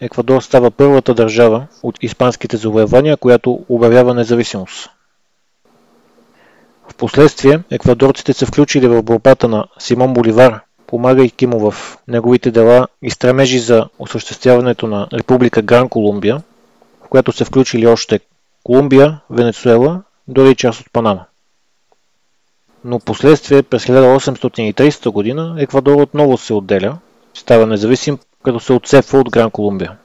Еквадор става първата държава от испанските завоевания, която обявява независимост. Впоследствие еквадорците се включили в борбата на Симон Боливар, помагайки му в неговите дела и стремежи за осъществяването на Република Гран Колумбия, в която се включили още Колумбия, Венецуела, дори част от Панама. Но последствие през 1830 година Еквадор отново се отделя, става независим, като се отцепва от Гран Колумбия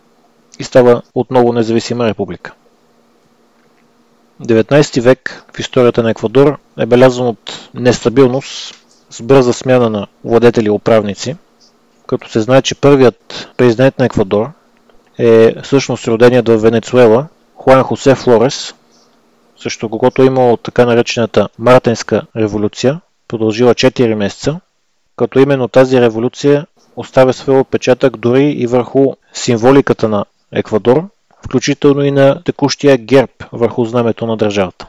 и става отново независима република. 19 век в историята на Еквадор е белязан от нестабилност с бърза смяна на владетели и управници, като се знае, че първият президент на Еквадор е всъщност роденият в Венецуела Хуан Хосе Флорес, също когато е имало така наречената Мартинска революция, продължила 4 месеца, като именно тази революция оставя своя отпечатък дори и върху символиката на Еквадор, включително и на текущия герб върху знамето на държавата.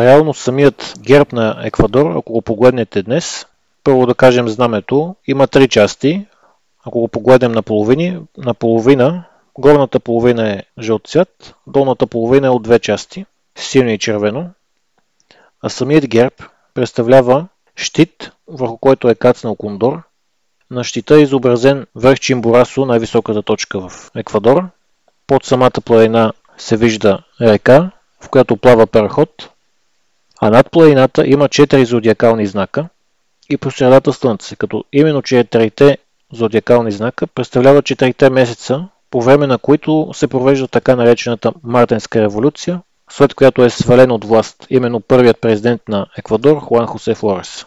Реално самият герб на Еквадор, ако го погледнете днес, първо да кажем знамето, има три части. Ако го погледнем на половини, на половина, горната половина е жълт цвят, долната половина е от две части, сино и червено, а самият герб представлява щит, върху който е кацнал кондор. На щита е изобразен върх Чимборасо, най-високата точка в Еквадор. Под самата планина се вижда река, в която плава параход, а над планината има четири зодиакални знака и по средата Слънце, като именно четирите зодиакални знака представляват четирите месеца, по време на които се провежда така наречената Мартенска революция, след която е свален от власт именно първият президент на Еквадор Хуан Хосе Флорес.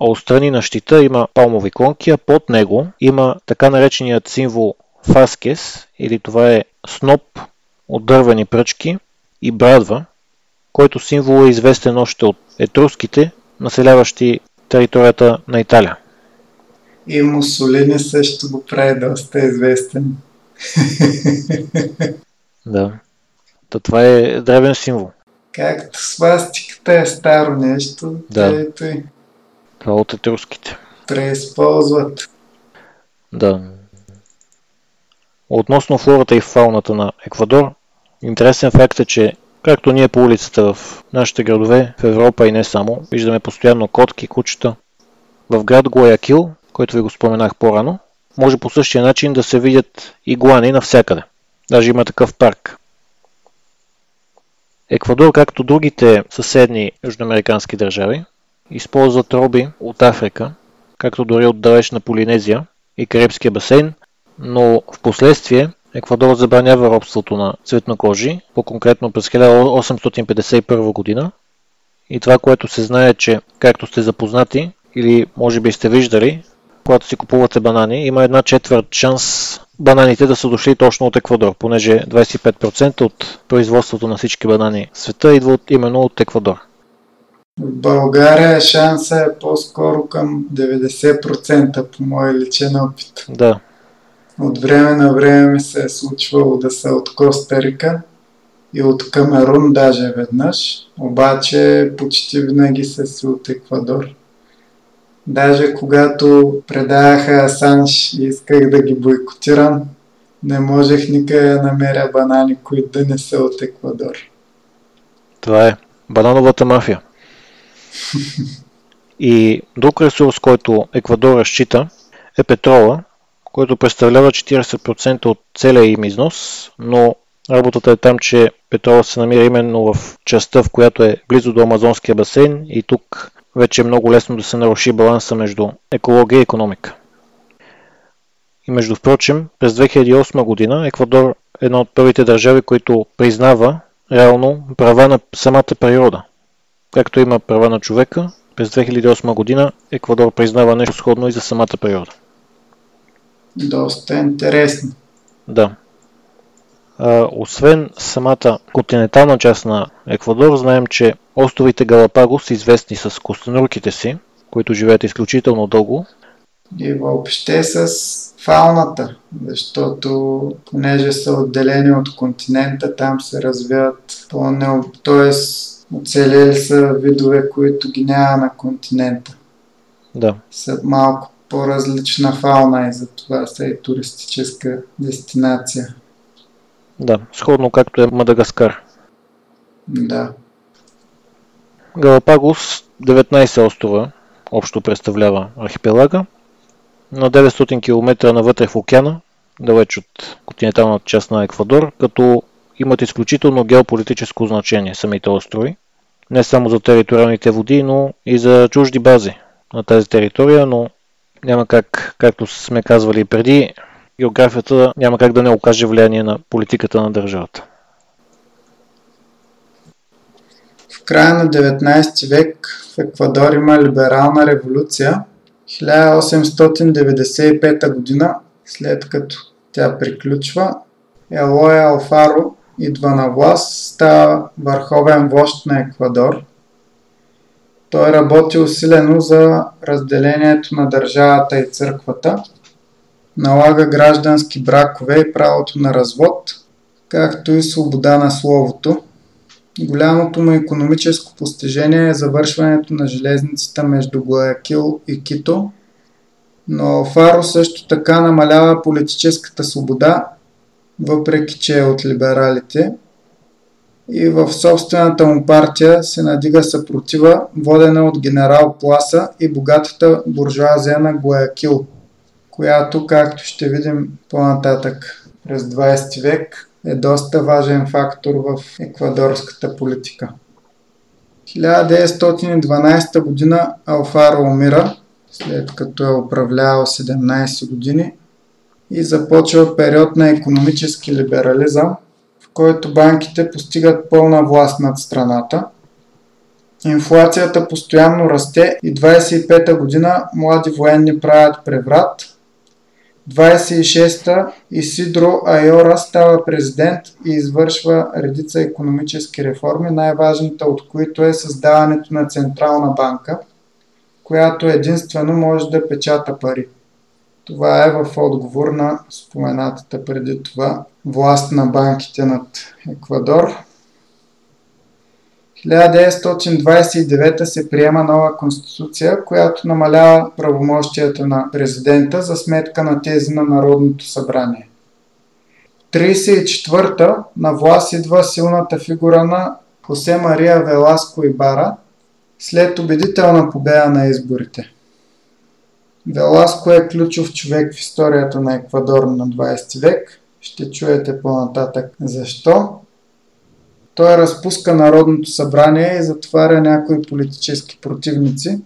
А отстрани на щита има палмови клонки, а под него има така нареченият символ Фаскес, или това е сноп от дървени пръчки и брадва, който символ е известен още от етруските, населяващи територията на Италия. И Мусолини също го прави доста известен. Да. Та това е древен символ. Както свастиката е старо нещо, да. ето и. Това от етруските. Преизползват. Да. Относно флората и фауната на Еквадор, интересен факт е, че както ние по улицата в нашите градове, в Европа и не само, виждаме постоянно котки, кучета. В град Гуаякил, който ви го споменах по-рано, може по същия начин да се видят игуани навсякъде. Даже има такъв парк. Еквадор, както другите съседни южноамерикански държави, използват роби от Африка, както дори от далечна Полинезия и Карибския басейн, но в последствие Еквадор забранява робството на цветнокожи, по-конкретно през 1851 година. И това, което се знае, че както сте запознати или може би сте виждали, когато си купувате банани, има една четвърт шанс бананите да са дошли точно от Еквадор, понеже 25% от производството на всички банани в света идва именно от Еквадор. В България шанса е по-скоро към 90% по мой личен опит. Да. От време на време ми се е случвало да са от Коста Рика и от Камерун даже веднъж, обаче почти винаги са си от Еквадор. Даже когато предаваха Асанж и исках да ги бойкотирам, не можех никъде да намеря банани, които да не са от Еквадор. Това е банановата мафия. И друг ресурс, който Еквадор разчита е петрола, който представлява 40% от целия им износ, но работата е там, че петрола се намира именно в частта, в която е близо до Амазонския басейн и тук вече е много лесно да се наруши баланса между екология и економика. И между впрочем, през 2008 година Еквадор е една от първите държави, които признава реално права на самата природа. Както има права на човека, през 2008 година Еквадор признава нещо сходно и за самата природа. Доста интересно. Да. А, освен самата континентална част на Еквадор, знаем, че островите Галапагос са известни с костенурките си, които живеят изключително дълго. И въобще с фауната, защото понеже са отделени от континента, там се развиват по-не... т.е. оцелели са видове, които ги няма на континента. Да. Са малко по-различна фауна и затова са и туристическа дестинация. Да, сходно както е Мадагаскар. Да. Галапагос 19 острова общо представлява архипелага. На 900 км навътре в океана, далеч от континенталната част на Еквадор, като имат изключително геополитическо значение самите острови. Не само за териториалните води, но и за чужди бази на тази територия, но няма как, както сме казвали преди, географията няма как да не окаже влияние на политиката на държавата. В края на 19 век в Еквадор има либерална революция. 1895 година, след като тя приключва, Елоя Алфаро идва на власт, става върховен вожд на Еквадор. Той работи усилено за разделението на държавата и църквата – налага граждански бракове и правото на развод, както и свобода на словото. Голямото му економическо постижение е завършването на железницата между Гуаякил и Кито, но Фаро също така намалява политическата свобода, въпреки че е от либералите, и в собствената му партия се надига съпротива, водена от генерал Пласа и богатата буржуазия на Гуаякил – която, както ще видим по-нататък през 20 век, е доста важен фактор в еквадорската политика. 1912 година Алфаро умира, след като е управлявал 17 години и започва период на економически либерализъм, който банките постигат пълна власт над страната. Инфлацията постоянно расте и 25-та година млади военни правят преврат – 26-та Исидро Айора става президент и извършва редица економически реформи, най-важната от които е създаването на Централна банка, която единствено може да печата пари. Това е в отговор на споменатата преди това власт на банките над Еквадор. 1929 се приема нова конституция, която намалява правомощията на президента за сметка на тези на Народното събрание. 34-та на власт идва силната фигура на Хосе Мария Веласко и Бара след убедителна победа на изборите. Веласко е ключов човек в историята на Еквадор на 20 век. Ще чуете по-нататък защо. Той разпуска Народното събрание и затваря някои политически противници,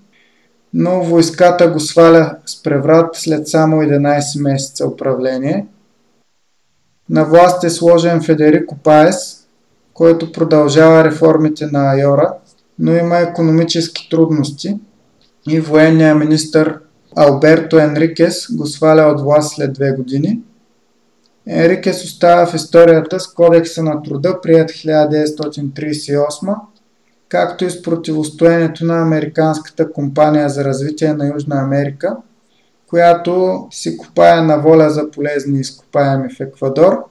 но войската го сваля с преврат след само 11 месеца управление. На власт е сложен Федерико Паес, който продължава реформите на Айора, но има економически трудности и военният министр Алберто Енрикес го сваля от власт след две години – Енрикес остава в историята с Кодекса на труда, прият 1938, както и с противостоянието на Американската компания за развитие на Южна Америка, която си купая на воля за полезни изкопаеми в Еквадор.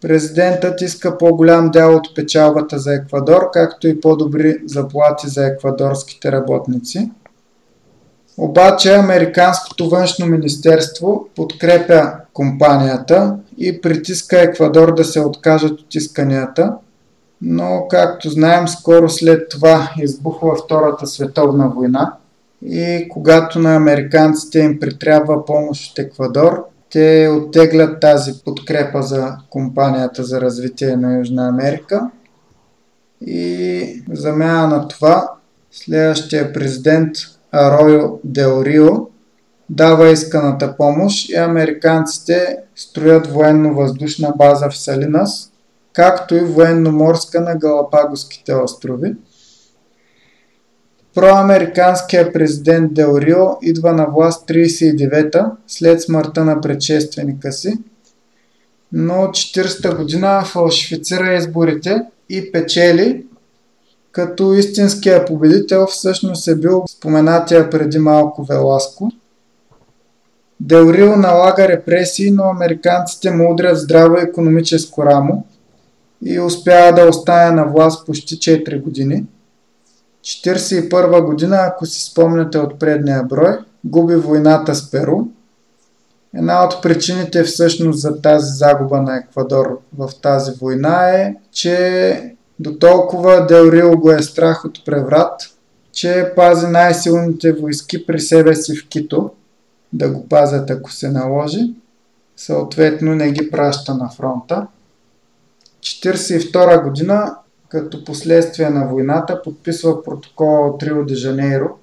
Президентът иска по-голям дял от печалбата за Еквадор, както и по-добри заплати за еквадорските работници. Обаче Американското външно министерство подкрепя компанията и притиска Еквадор да се откажат от исканията, но както знаем, скоро след това избухва Втората световна война и когато на американците им притрябва помощ от Еквадор, те оттеглят тази подкрепа за компанията за развитие на Южна Америка. И замяна на това следващия президент Аройо Дел Рио дава исканата помощ и американците строят военно-въздушна база в Салинас, както и военно-морска на Галапагоските острови. Проамериканският президент Дел Рио идва на власт 39-та след смъртта на предшественика си, но 40-та година фалшифицира изборите и печели, като истинския победител всъщност е бил споменатия преди малко Веласко. Дел Рио налага репресии, но американците му удрят здраво економическо рамо и успява да остане на власт почти 4 години – 1941 година, ако си спомняте от предния брой, губи войната с Перу. Една от причините всъщност за тази загуба на Еквадор в тази война е, че до толкова Дел Рио го е страх от преврат, че пази най-силните войски при себе си в Кито, да го пазят ако се наложи. Съответно не ги праща на фронта. 1942 година като последствие на войната подписва протокола от Рио де Жанейро,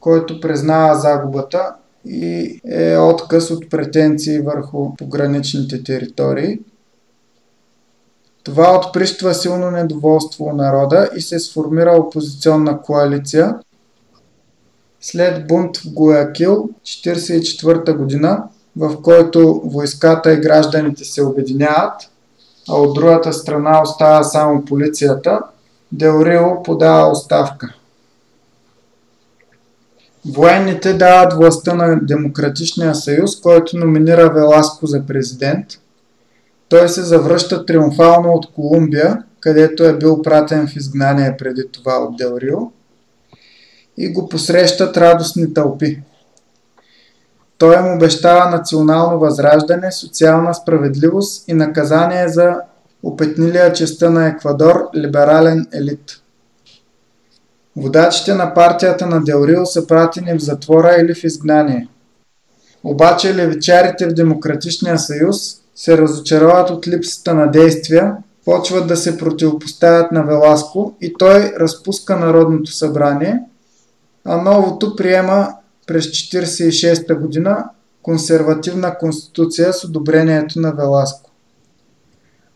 който признава загубата и е отказ от претенции върху пограничните територии. Това отприщва силно недоволство у народа и се сформира опозиционна коалиция. След бунт в Гуякил 1944 година, в който войската и гражданите се обединяват, а от другата страна остава само полицията, Делрио подава оставка. Военните дават властта на Демократичния съюз, който номинира Веласко за президент. Той се завръща триумфално от Колумбия, където е бил пратен в изгнание преди това от Делрио и го посрещат радостни тълпи. Той им обещава национално възраждане, социална справедливост и наказание за опетнилия честа на Еквадор либерален елит. Водачите на партията на Делрил са пратени в затвора или в изгнание. Обаче левичарите в Демократичния съюз се разочароват от липсата на действия, почват да се противопоставят на Веласко и той разпуска Народното събрание, а новото приема през 1946 година консервативна конституция с одобрението на Веласко.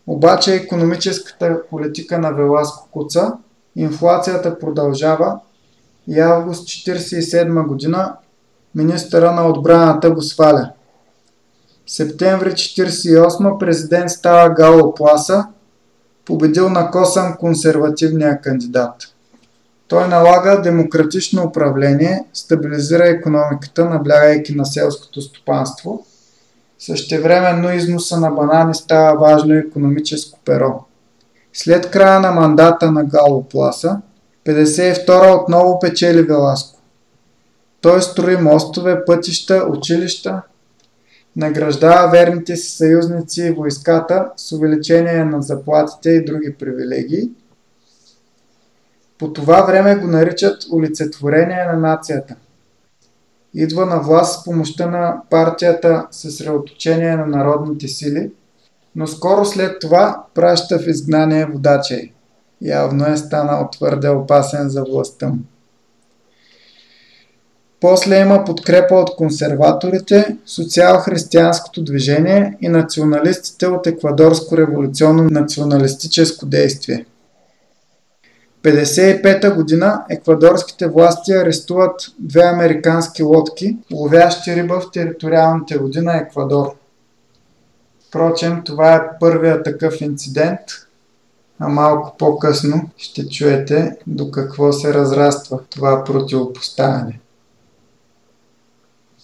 Обаче економическата политика на Веласко куца, инфлацията продължава и август 1947 година министъра на отбраната го сваля. Септември 1948 президент става Гало Пласа, победил на косъм консервативния кандидат. Той налага демократично управление, стабилизира економиката, наблягайки на селското стопанство. Същевременно износа на банани става важно економическо перо. След края на мандата на Гало Пласа, 52 отново печели Веласко. Той строи мостове, пътища, училища, награждава верните си съюзници и войската с увеличение на заплатите и други привилегии – по това време го наричат олицетворение на нацията. Идва на власт с помощта на партията съсредоточение на народните сили, но скоро след това праща в изгнание водачей. Явно е станал твърде опасен за властта му. После има подкрепа от консерваторите, социал-християнското движение и националистите от еквадорско революционно националистическо действие. 1955 година еквадорските власти арестуват две американски лодки, ловящи риба в териториалните води на Еквадор. Впрочем, това е първият такъв инцидент, а малко по-късно ще чуете до какво се разраства това противопоставяне.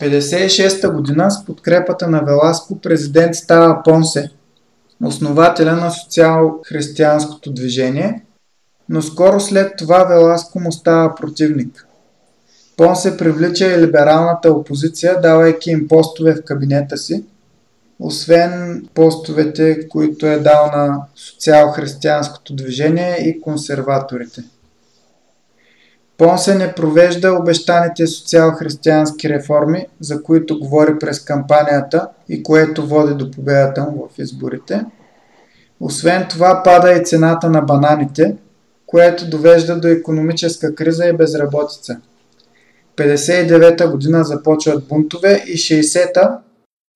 1956 година с подкрепата на Веласко президент става Понсе, основателя на социал-християнското движение – но скоро след това Веласко му става противник. Пон се привлича и либералната опозиция, давайки им постове в кабинета си, освен постовете, които е дал на социал-християнското движение и консерваторите. Понсе не провежда обещаните социал-християнски реформи, за които говори през кампанията и което води до победата му в изборите. Освен това пада и цената на бананите, което довежда до економическа криза и безработица. 59-та година започват бунтове и 60-та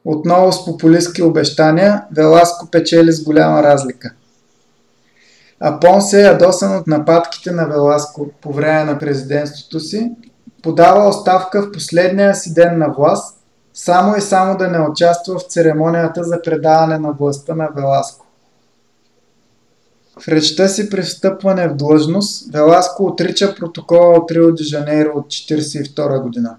отново с популистски обещания Веласко печели с голяма разлика – а Понсе е ядосан от нападките на Веласко по време на президентството си, подава оставка в последния си ден на власт, само и само да не участва в церемонията за предаване на властта на Веласко. В речта си при встъпване в длъжност, Веласко отрича протокола от Рио де Жанейро от 1942 година.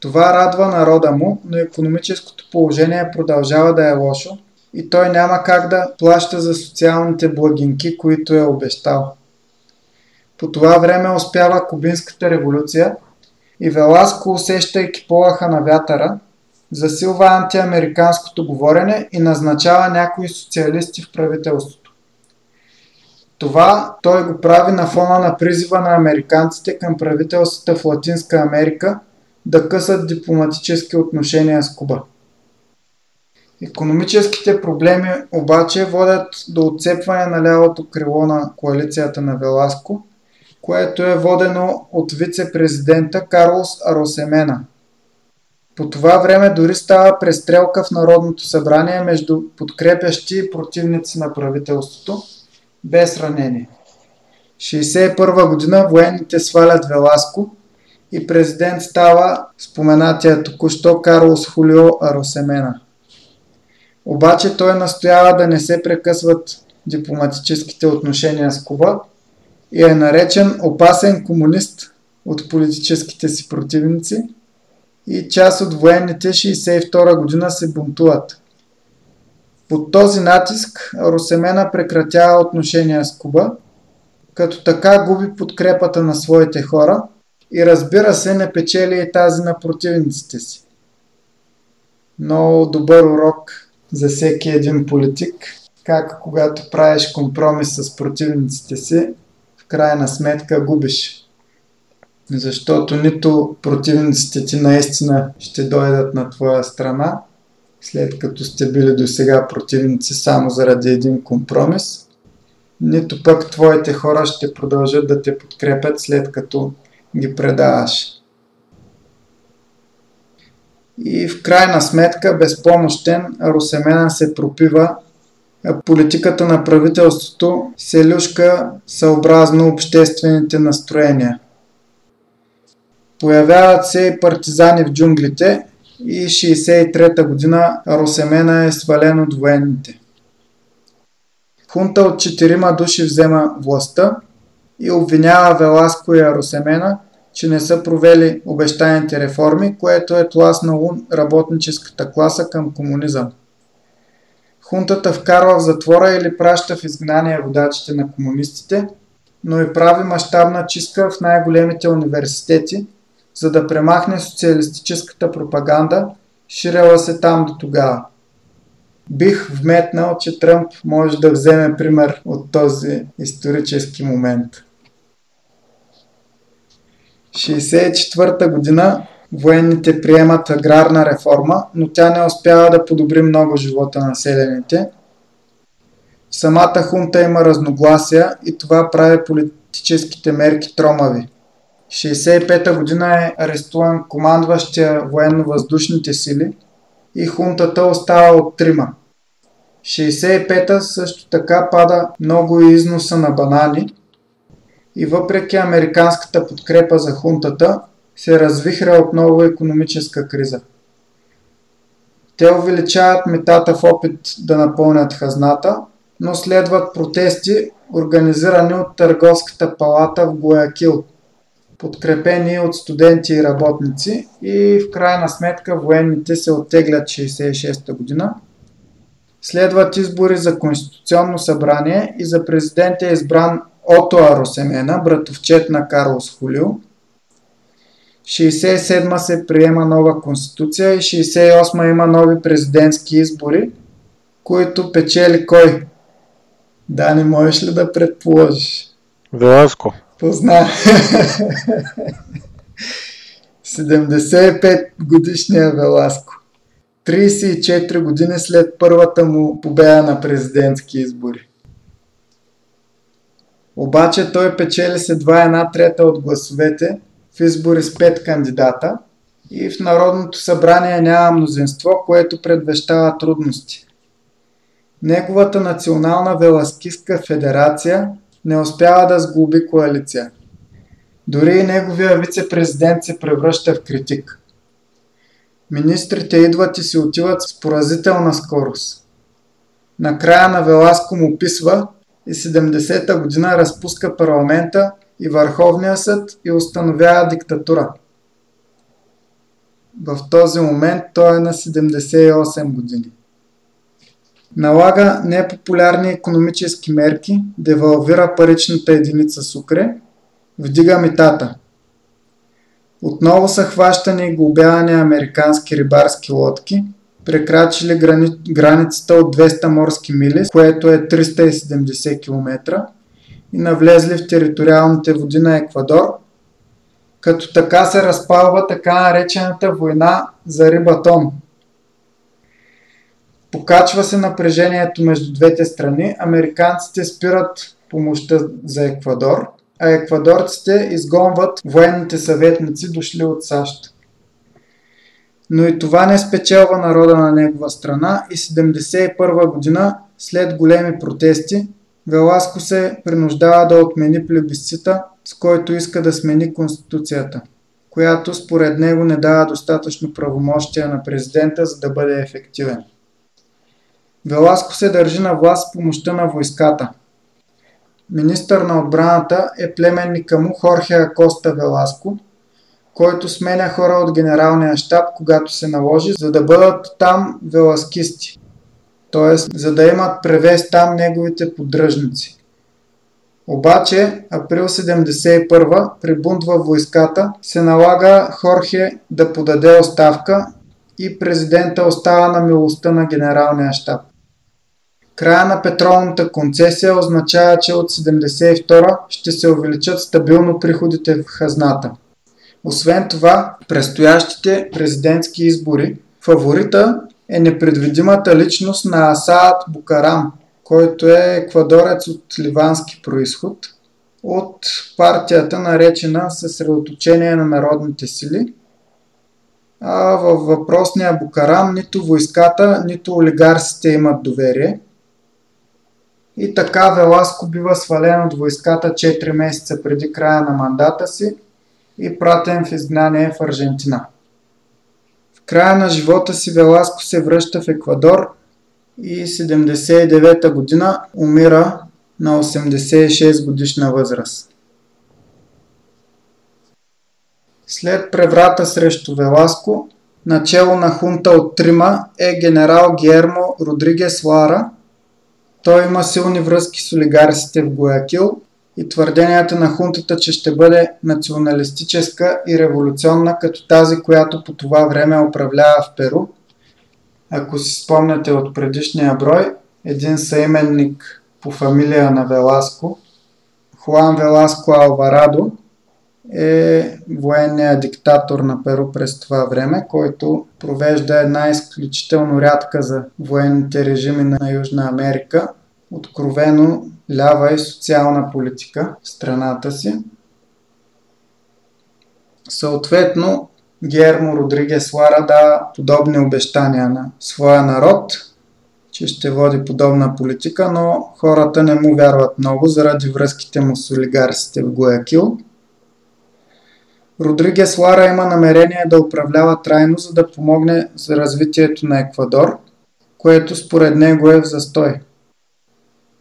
Това радва народа му, но економическото положение продължава да е лошо – и той няма как да плаща за социалните благинки, които е обещал. По това време успява Кубинската революция и Веласко, усещайки полаха на вятъра, засилва антиамериканското говорене и назначава някои социалисти в правителството. Това той го прави на фона на призива на американците към правителствата в Латинска Америка да късат дипломатически отношения с Куба. Економическите проблеми обаче водят до отцепване на лявото крило на коалицията на Веласко, което е водено от вице-президента Карлос Аросемена. По това време дори става престрелка в Народното събрание между подкрепящи и противници на правителството, без ранение. 1961 година военните свалят Веласко и президент става споменатия току-що Карлос Хулио Аросемена. Обаче той настоява да не се прекъсват дипломатическите отношения с Куба и е наречен опасен комунист от политическите си противници и част от военните 62 година се бунтуват. Под този натиск Русемена прекратява отношения с Куба, като така губи подкрепата на своите хора и разбира се не печели и тази на противниците си. Много добър урок за всеки един политик, как когато правиш компромис с противниците си, в крайна сметка губиш. Защото нито противниците ти наистина ще дойдат на твоя страна, след като сте били до сега противници само заради един компромис, нито пък твоите хора ще продължат да те подкрепят след като ги предаваш и в крайна сметка безпомощен Русемена се пропива политиката на правителството се люшка съобразно обществените настроения. Появяват се и партизани в джунглите и 63-та година Русемена е свален от военните. Хунта от четирима души взема властта и обвинява Веласко и Русемена – че не са провели обещаните реформи, което е тласнало работническата класа към комунизъм. Хунтата вкарва в затвора или праща в изгнание водачите на комунистите, но и прави мащабна чистка в най-големите университети, за да премахне социалистическата пропаганда, ширела се там до тогава. Бих вметнал, че Тръмп може да вземе пример от този исторически момент. 1964 година военните приемат аграрна реформа, но тя не успява да подобри много живота на населените. Самата хунта има разногласия и това прави политическите мерки тромави. 1965 година е арестуван командващия военно-въздушните сили и хунтата остава от трима. 65-та също така пада много износа на банани, и въпреки американската подкрепа за хунтата, се развихря отново економическа криза. Те увеличават метата в опит да напълнят хазната, но следват протести, организирани от Търговската палата в Гоякил, подкрепени от студенти и работници и в крайна сметка военните се оттеглят 66 година. Следват избори за Конституционно събрание и за президент е избран Ото Аросемена, братовчет на Карлос Хулио. 67 се приема нова конституция и 68 има нови президентски избори, които печели кой? Да, не можеш ли да предположиш? Веласко. Позна. 75 годишния Веласко. 34 години след първата му победа на президентски избори. Обаче той печели с едва една трета от гласовете в избори с 5 кандидата и в Народното събрание няма мнозинство, което предвещава трудности. Неговата национална веласкистка федерация не успява да сглоби коалиция. Дори и неговия вице-президент се превръща в критик. Министрите идват и си отиват с поразителна скорост. Накрая на Веласко му писва и 70-та година разпуска парламента и Върховния съд и установява диктатура. В този момент той е на 78 години. Налага непопулярни економически мерки, девалвира паричната единица сукре, вдига митата. Отново са хващани и глобявани американски рибарски лодки, прекрачили грани... границата от 200 морски мили, което е 370 км, и навлезли в териториалните води на Еквадор, като така се разпалва така наречената война за рибатон – Покачва се напрежението между двете страни, американците спират помощта за Еквадор, а еквадорците изгонват военните съветници, дошли от САЩ. Но и това не спечелва народа на негова страна и 1971 година, след големи протести, Веласко се принуждава да отмени плебисцита, с който иска да смени Конституцията, която според него не дава достатъчно правомощия на президента, за да бъде ефективен. Веласко се държи на власт с помощта на войската. Министър на отбраната е племенника му Хорхе Акоста Веласко, който сменя хора от генералния щаб, когато се наложи, за да бъдат там веласкисти. Т.е. за да имат превес там неговите поддръжници. Обаче, април 71 при бунт във войската се налага Хорхе да подаде оставка и президента остава на милостта на генералния щаб. Края на петролната концесия означава, че от 1972 ще се увеличат стабилно приходите в хазната. Освен това, предстоящите президентски избори, фаворита е непредвидимата личност на Асаат Букарам, който е еквадорец от ливански происход, от партията наречена Съсредоточение на народните сили. А във въпросния Букарам нито войската, нито олигарсите имат доверие – и така Веласко бива свален от войската 4 месеца преди края на мандата си и пратен в изгнание в Аржентина. В края на живота си Веласко се връща в Еквадор и 79-та година умира на 86 годишна възраст. След преврата срещу Веласко, начало на хунта от Трима е генерал Гермо Родригес Лара – той има силни връзки с олигарсите в Гоякил и твърденията на хунтата, че ще бъде националистическа и революционна, като тази, която по това време управлява в Перу. Ако си спомняте от предишния брой, един съименник по фамилия на Веласко, Хуан Веласко Алварадо, е военният диктатор на Перу през това време, който провежда една изключително рядка за военните режими на Южна Америка, откровено лява и социална политика в страната си. Съответно, Гермо Родригес Лара дава подобни обещания на своя народ, че ще води подобна политика, но хората не му вярват много заради връзките му с олигарсите в Гоякил – Родригес Лара има намерение да управлява трайно, за да помогне за развитието на Еквадор, което според него е в застой.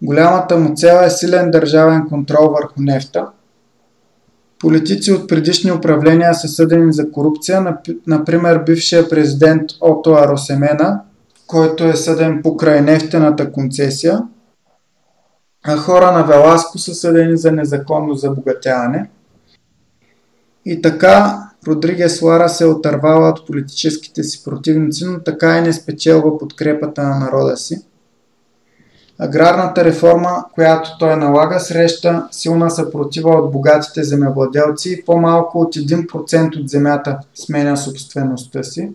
Голямата му цел е силен държавен контрол върху нефта. Политици от предишни управления са съдени за корупция, например бившия президент Ото Аросемена, който е съден покрай нефтената концесия, а хора на Веласко са съдени за незаконно забогатяване – и така Родригес Лара се отървава от политическите си противници, но така и не спечелва подкрепата на народа си. Аграрната реформа, която той налага, среща силна съпротива от богатите земевладелци и по-малко от 1% от земята сменя собствеността си.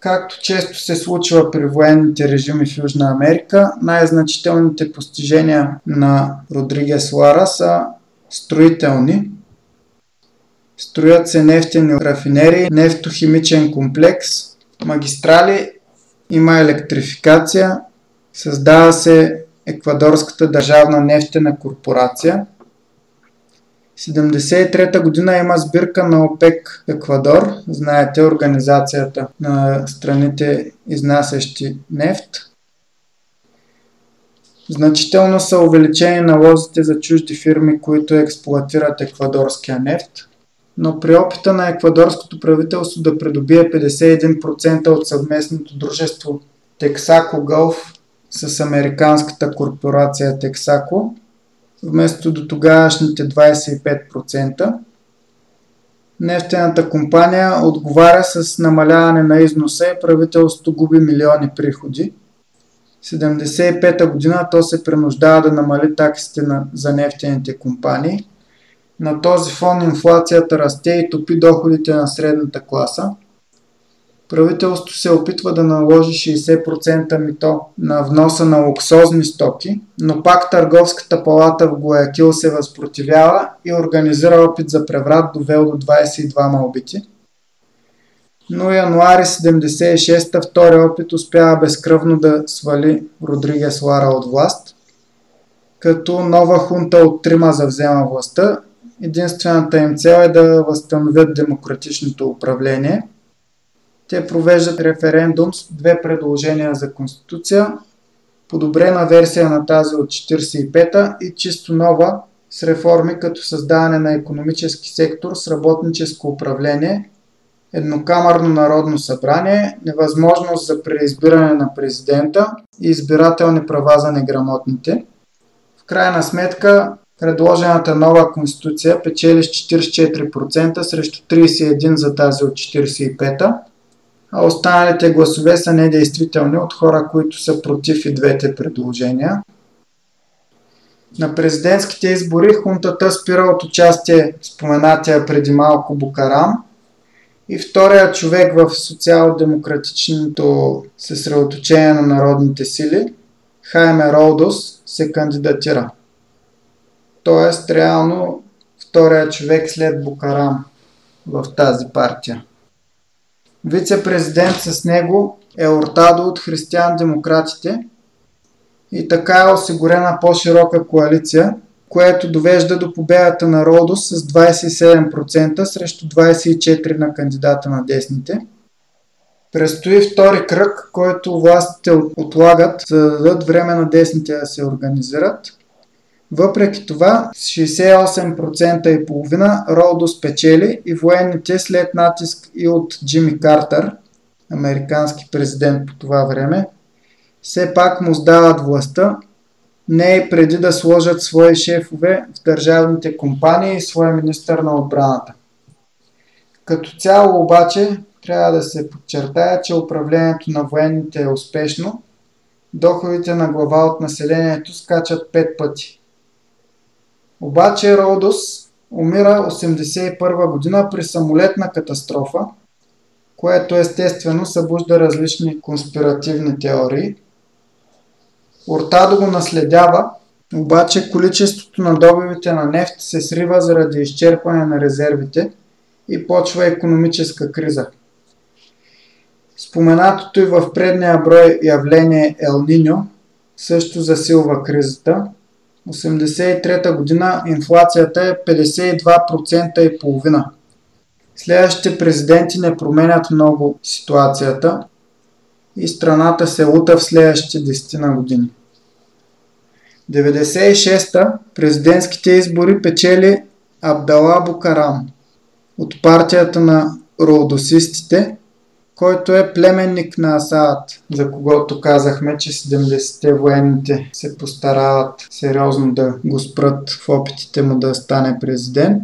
Както често се случва при военните режими в Южна Америка, най-значителните постижения на Родригес Лара са строителни. Строят се нефтени рафинерии, нефтохимичен комплекс, магистрали, има електрификация, създава се Еквадорската държавна нефтена корпорация. 1973 година има сбирка на ОПЕК Еквадор, знаете организацията на страните изнасящи нефт. Значително са увеличени налозите за чужди фирми, които експлуатират еквадорския нефт, но при опита на еквадорското правителство да придобие 51% от съвместното дружество Texaco Gulf с американската корпорация Texaco, вместо до тогавашните 25%. Нефтената компания отговаря с намаляване на износа и правителството губи милиони приходи. 1975 година то се принуждава да намали таксите на, за нефтените компании. На този фон инфлацията расте и топи доходите на средната класа – Правителството се опитва да наложи 60% мито на вноса на луксозни стоки, но пак Търговската палата в Гоякил се възпротивява и организира опит за преврат, довел до 22 убити. Но януари 76-та втори опит успява безкръвно да свали Родригес Лара от власт, като нова хунта от трима завзема властта. Единствената им цел е да възстановят демократичното управление – те провеждат референдум с две предложения за конституция, подобрена версия на тази от 45-та и чисто нова с реформи като създаване на економически сектор с работническо управление, еднокамърно народно събрание, невъзможност за преизбиране на президента и избирателни права за неграмотните. В крайна сметка, предложената нова конституция печели с 44% срещу 31% за тази от 45-та а останалите гласове са недействителни от хора, които са против и двете предложения. На президентските избори хунтата спира от участие споменатия преди малко Букарам и втория човек в социал-демократичното съсредоточение на народните сили, Хайме Роудос, се кандидатира. Тоест, реално, втория човек след Букарам в тази партия. Вице-президент с него е Ортадо от християн-демократите и така е осигурена по-широка коалиция, което довежда до победата на Родос с 27% срещу 24% на кандидата на десните. Престои втори кръг, който властите отлагат, за да дадат време на десните да се организират – въпреки това, с 68% и половина Ролдо спечели и военните след натиск и от Джимми Картер, американски президент по това време, все пак му сдават властта, не и преди да сложат свои шефове в държавните компании и своя министър на отбраната. Като цяло обаче трябва да се подчертая, че управлението на военните е успешно, доходите на глава от населението скачат 5 пъти. Обаче Родос умира 1981 година при самолетна катастрофа, което естествено събужда различни конспиративни теории. Ортадо го наследява, обаче количеството на добивите на нефт се срива заради изчерпване на резервите и почва економическа криза. Споменатото и в предния брой явление Ел Ниньо също засилва кризата – 1983 година инфлацията е 52% и половина. Следващите президенти не променят много ситуацията и страната се лута в следващите 10 на години. 96-та президентските избори печели Абдала Букарам от партията на роудосистите който е племенник на Асаат, за когото казахме, че 70-те военните се постарават сериозно да го спрат в опитите му да стане президент.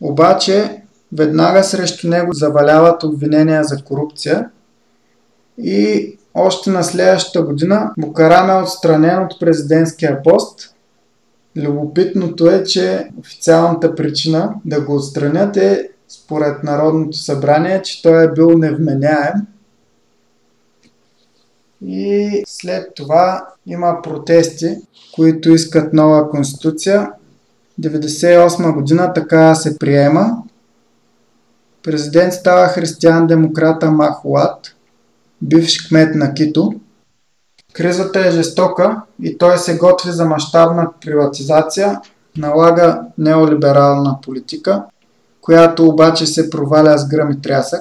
Обаче, веднага срещу него заваляват обвинения за корупция и още на следващата година Букарам е отстранен от президентския пост. Любопитното е, че официалната причина да го отстранят е според Народното събрание, че той е бил невменяем. И след това има протести, които искат нова конституция. 1998 година така се приема. Президент става християн-демократа Махуат, бивш кмет на Кито. Кризата е жестока и той се готви за мащабна приватизация, налага неолиберална политика, която обаче се проваля с гръм и трясък.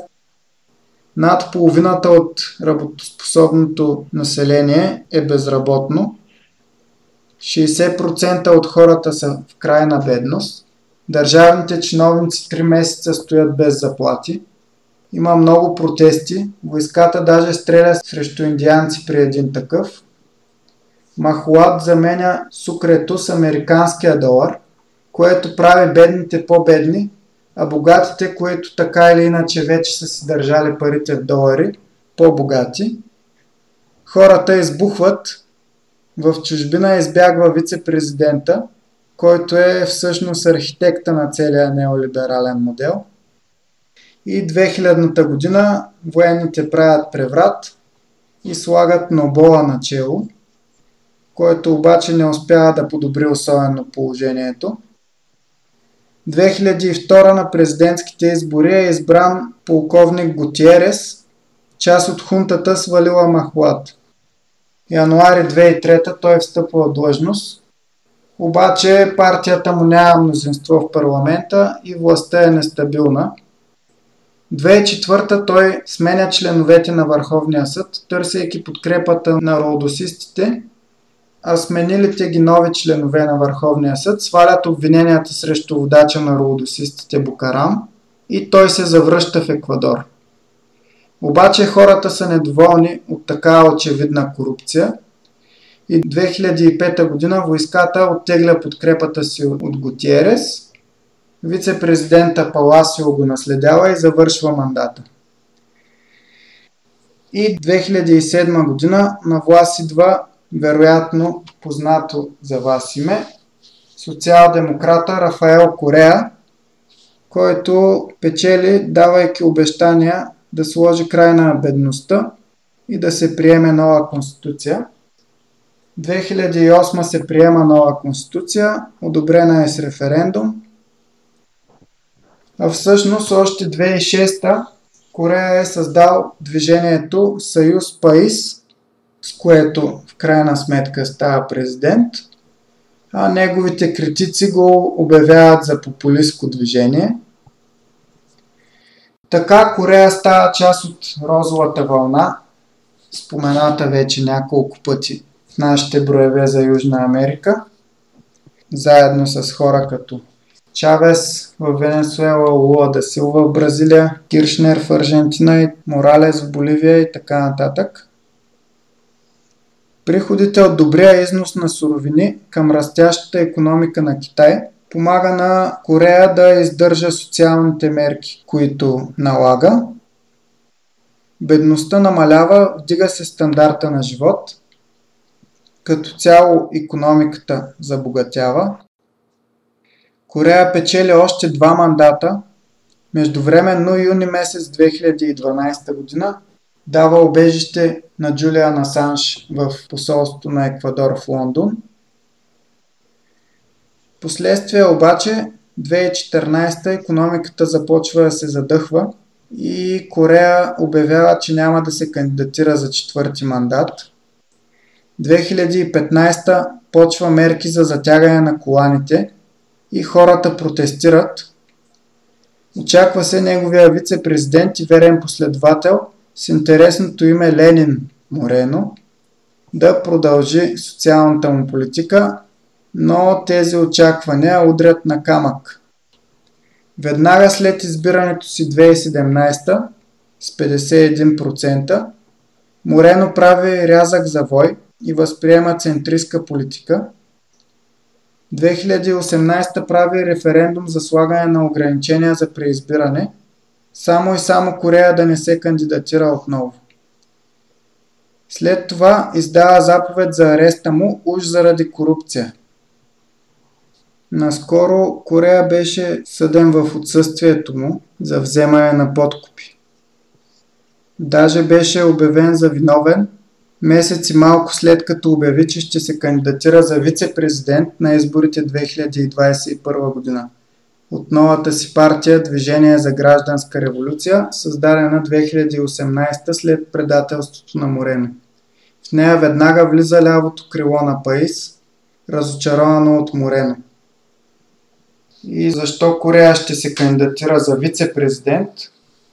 Над половината от работоспособното население е безработно. 60% от хората са в крайна бедност. Държавните чиновници 3 месеца стоят без заплати. Има много протести. Войската даже стреля срещу индианци при един такъв. Махуат заменя сукрето с американския долар, което прави бедните по-бедни, а богатите, които така или иначе вече са си държали парите в долари, по-богати. Хората избухват. В чужбина избягва вице-президента, който е всъщност архитекта на целия неолиберален модел. И 2000-та година военните правят преврат и слагат Нобола начело, който обаче не успява да подобри особено положението. 2002 на президентските избори е избран полковник Готиерес, част от хунтата свалила Махлад. Януари 2003 той е встъпва в длъжност, обаче партията му няма мнозинство в парламента и властта е нестабилна. 2004 той сменя членовете на Върховния съд, търсейки подкрепата на родосистите сменилите ги нови членове на Върховния съд свалят обвиненията срещу водача на родосистите Букарам и той се завръща в Еквадор. Обаче хората са недоволни от такава очевидна корупция и 2005 година войската оттегля подкрепата си от Готиерес, вице-президента Паласио го наследява и завършва мандата. И 2007 година на власт идва вероятно познато за вас име, социал-демократа Рафаел Корея, който печели, давайки обещания да сложи край на бедността и да се приеме нова конституция. 2008 се приема нова конституция, одобрена е с референдум. А всъщност още 2006 Корея е създал движението Съюз Паис, с което крайна сметка става президент, а неговите критици го обявяват за популистско движение. Така Корея става част от розовата вълна, спомената вече няколко пъти в нашите броеве за Южна Америка, заедно с хора като Чавес в Венесуела, Луа да Силва в Бразилия, Киршнер в Аржентина и Моралес в Боливия и така нататък. Приходите от добрия износ на суровини към растящата економика на Китай помага на Корея да издържа социалните мерки, които налага. Бедността намалява, вдига се стандарта на живот. Като цяло економиката забогатява. Корея печели още два мандата. Междувременно юни месец 2012 година дава обежище на Джулиан Асанж в посолството на Еквадор в Лондон. Последствие обаче 2014 економиката започва да се задъхва и Корея обявява, че няма да се кандидатира за четвърти мандат. 2015 почва мерки за затягане на коланите и хората протестират. Очаква се неговия вице-президент и верен последовател – с интересното име Ленин Морено да продължи социалната му политика, но тези очаквания удрят на камък. Веднага след избирането си 2017 с 51%, Морено прави рязък завой и възприема центристка политика. 2018 прави референдум за слагане на ограничения за преизбиране – само и само Корея да не се кандидатира отново. След това издава заповед за ареста му уж заради корупция. Наскоро Корея беше съден в отсъствието му за вземане на подкупи. Даже беше обявен за виновен месец и малко след като обяви, че ще се кандидатира за вице-президент на изборите 2021 година от новата си партия Движение за гражданска революция, създадена 2018 след предателството на Морено. В нея веднага влиза лявото крило на Паис, разочаровано от Морено. И защо Корея ще се кандидатира за вице-президент?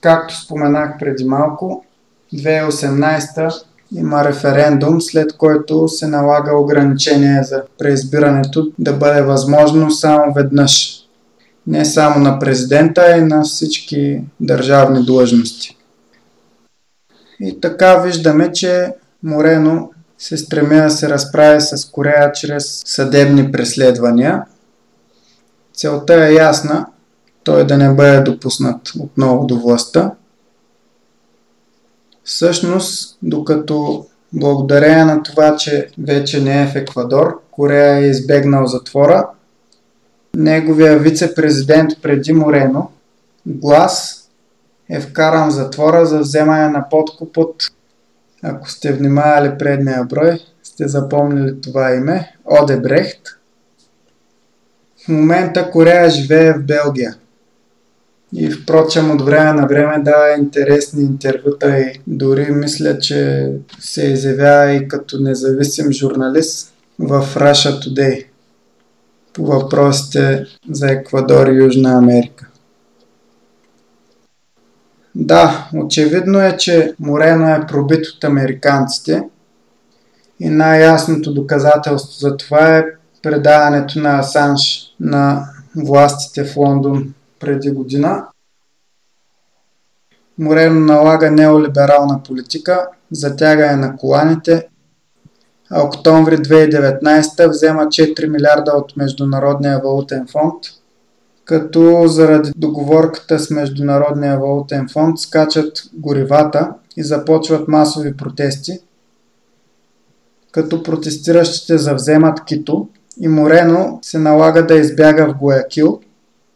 Както споменах преди малко, 2018 има референдум, след който се налага ограничение за преизбирането да бъде възможно само веднъж. Не само на президента, а и на всички държавни длъжности. И така виждаме, че Морено се стреми да се разправи с Корея чрез съдебни преследвания. Целта е ясна, той да не бъде допуснат отново до властта. Всъщност, докато благодарение на това, че вече не е в Еквадор, Корея е избегнал затвора, неговия вице-президент преди Морено, Глас, е вкаран в затвора за вземане на подкуп от, ако сте внимавали предния брой, сте запомнили това име, Одебрехт. В момента Корея живее в Белгия. И впрочем от време на време дава интересни интервюта и дори мисля, че се изявява и като независим журналист в Russia Today по въпросите за Еквадор и Южна Америка. Да, очевидно е, че Морено е пробит от американците и най-ясното доказателство за това е предаването на Асанж на властите в Лондон преди година. Морено налага неолиберална политика, затягане на коланите, октомври 2019 взема 4 милиарда от Международния валутен фонд, като заради договорката с Международния валутен фонд скачат горивата и започват масови протести, като протестиращите завземат Кито и Морено се налага да избяга в Гоякил –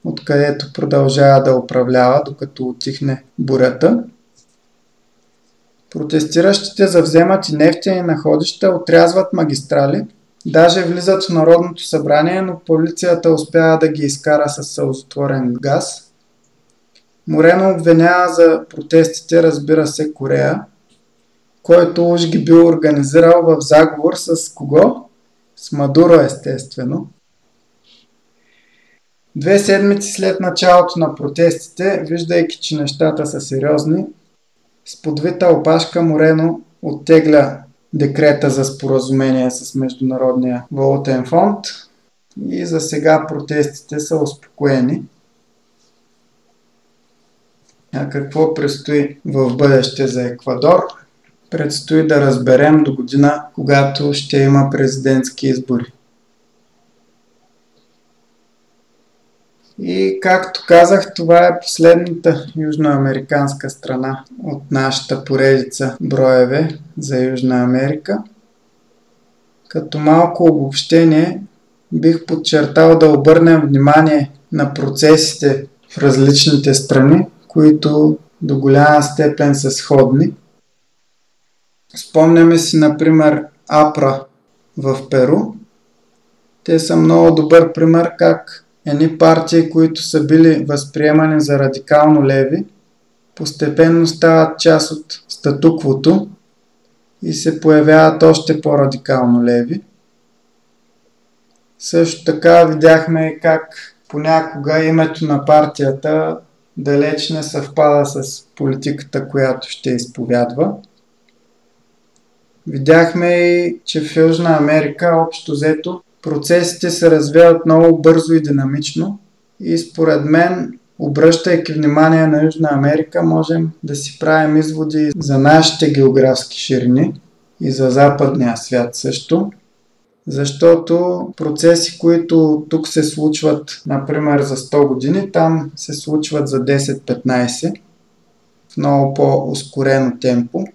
откъдето продължава да управлява, докато отихне бурята. Протестиращите завземат и нефтени находища, отрязват магистрали, даже влизат в Народното събрание, но полицията успява да ги изкара с сълзотворен газ. Морено обвинява за протестите, разбира се, Корея, който уж ги бил организирал в заговор с кого? С Мадуро, естествено. Две седмици след началото на протестите, виждайки, че нещата са сериозни, с подвита опашка Морено оттегля декрета за споразумение с Международния валутен фонд и за сега протестите са успокоени. А какво предстои в бъдеще за Еквадор? Предстои да разберем до година, когато ще има президентски избори. И както казах, това е последната южноамериканска страна от нашата поредица броеве за Южна Америка. Като малко обобщение бих подчертал да обърнем внимание на процесите в различните страни, които до голяма степен са сходни. Спомняме си, например, Апра в Перу. Те са много добър пример как едни партии, които са били възприемани за радикално леви, постепенно стават част от статуквото и се появяват още по-радикално леви. Също така видяхме как понякога името на партията далеч не съвпада с политиката, която ще изповядва. Видяхме и, че в Южна Америка общо взето процесите се развиват много бързо и динамично и според мен, обръщайки внимание на Южна Америка, можем да си правим изводи за нашите географски ширини и за западния свят също. Защото процеси, които тук се случват, например, за 100 години, там се случват за 10-15 в много по-ускорено темпо.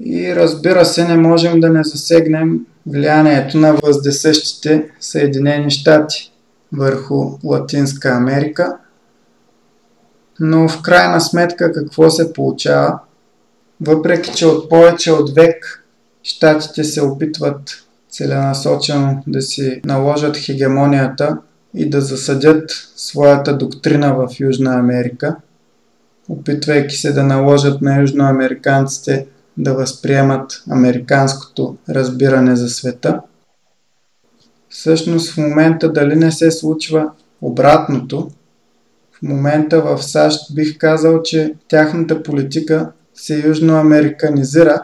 И разбира се, не можем да не засегнем влиянието на въздесъщите Съединени щати върху Латинска Америка. Но в крайна сметка какво се получава? Въпреки, че от повече от век щатите се опитват целенасочено да си наложат хегемонията и да засадят своята доктрина в Южна Америка, опитвайки се да наложат на южноамериканците да възприемат американското разбиране за света. Всъщност в момента дали не се случва обратното, в момента в САЩ бих казал, че тяхната политика се южноамериканизира,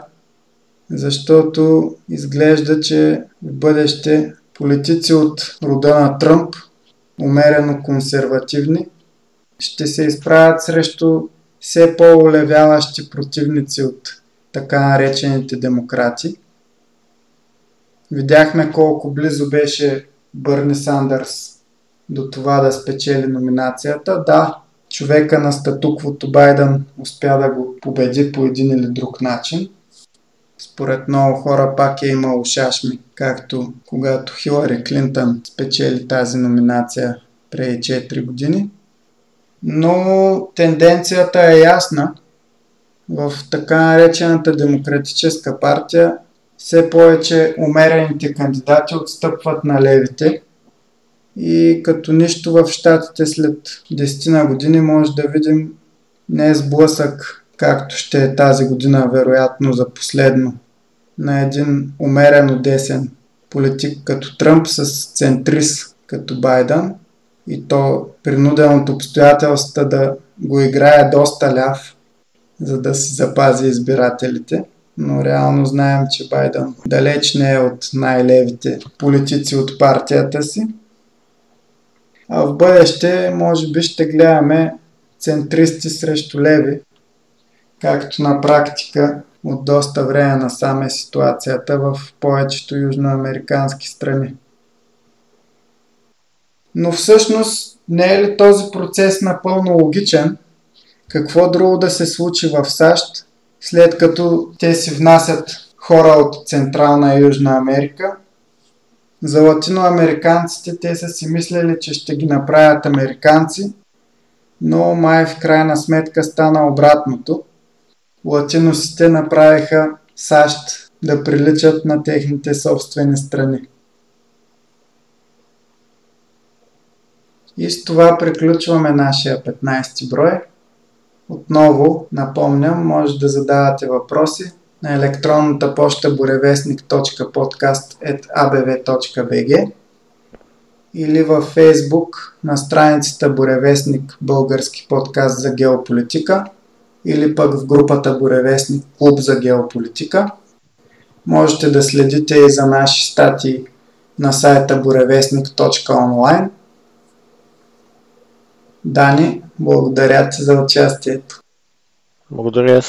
защото изглежда, че в бъдеще политици от рода на Тръмп, умерено консервативни, ще се изправят срещу все по-олевяващи противници от така наречените демократи. Видяхме колко близо беше Бърни Сандърс до това да спечели номинацията. Да, човека на статуквото Байден успя да го победи по един или друг начин. Според много хора пак е имало шашми, както когато Хилари Клинтън спечели тази номинация преди 4 години. Но тенденцията е ясна – в така наречената демократическа партия все повече умерените кандидати отстъпват на левите и като нищо в щатите след 10 на години може да видим не е сблъсък, както ще е тази година, вероятно за последно, на един умерено десен политик като Тръмп с центрист като Байден и то принуден от обстоятелствата да го играе доста ляв за да си запази избирателите. Но реално знаем, че Байден далеч не е от най-левите политици от партията си. А в бъдеще, може би, ще гледаме центристи срещу леви, както на практика от доста време насам е ситуацията в повечето южноамерикански страни. Но всъщност не е ли този процес напълно логичен, какво друго да се случи в САЩ, след като те си внасят хора от Централна и Южна Америка. За латиноамериканците те са си мислили, че ще ги направят американци, но май в крайна сметка стана обратното. Латиносите направиха САЩ да приличат на техните собствени страни. И с това приключваме нашия 15 брой. Отново напомням, може да задавате въпроси на електронната почта буревестник.podcast.abv.bg или във Facebook на страницата Буревестник Български подкаст за геополитика или пък в групата Буревестник Клуб за геополитика. Можете да следите и за наши статии на сайта буревестник.онлайн. Дани, благодаря ти за участието. Благодаря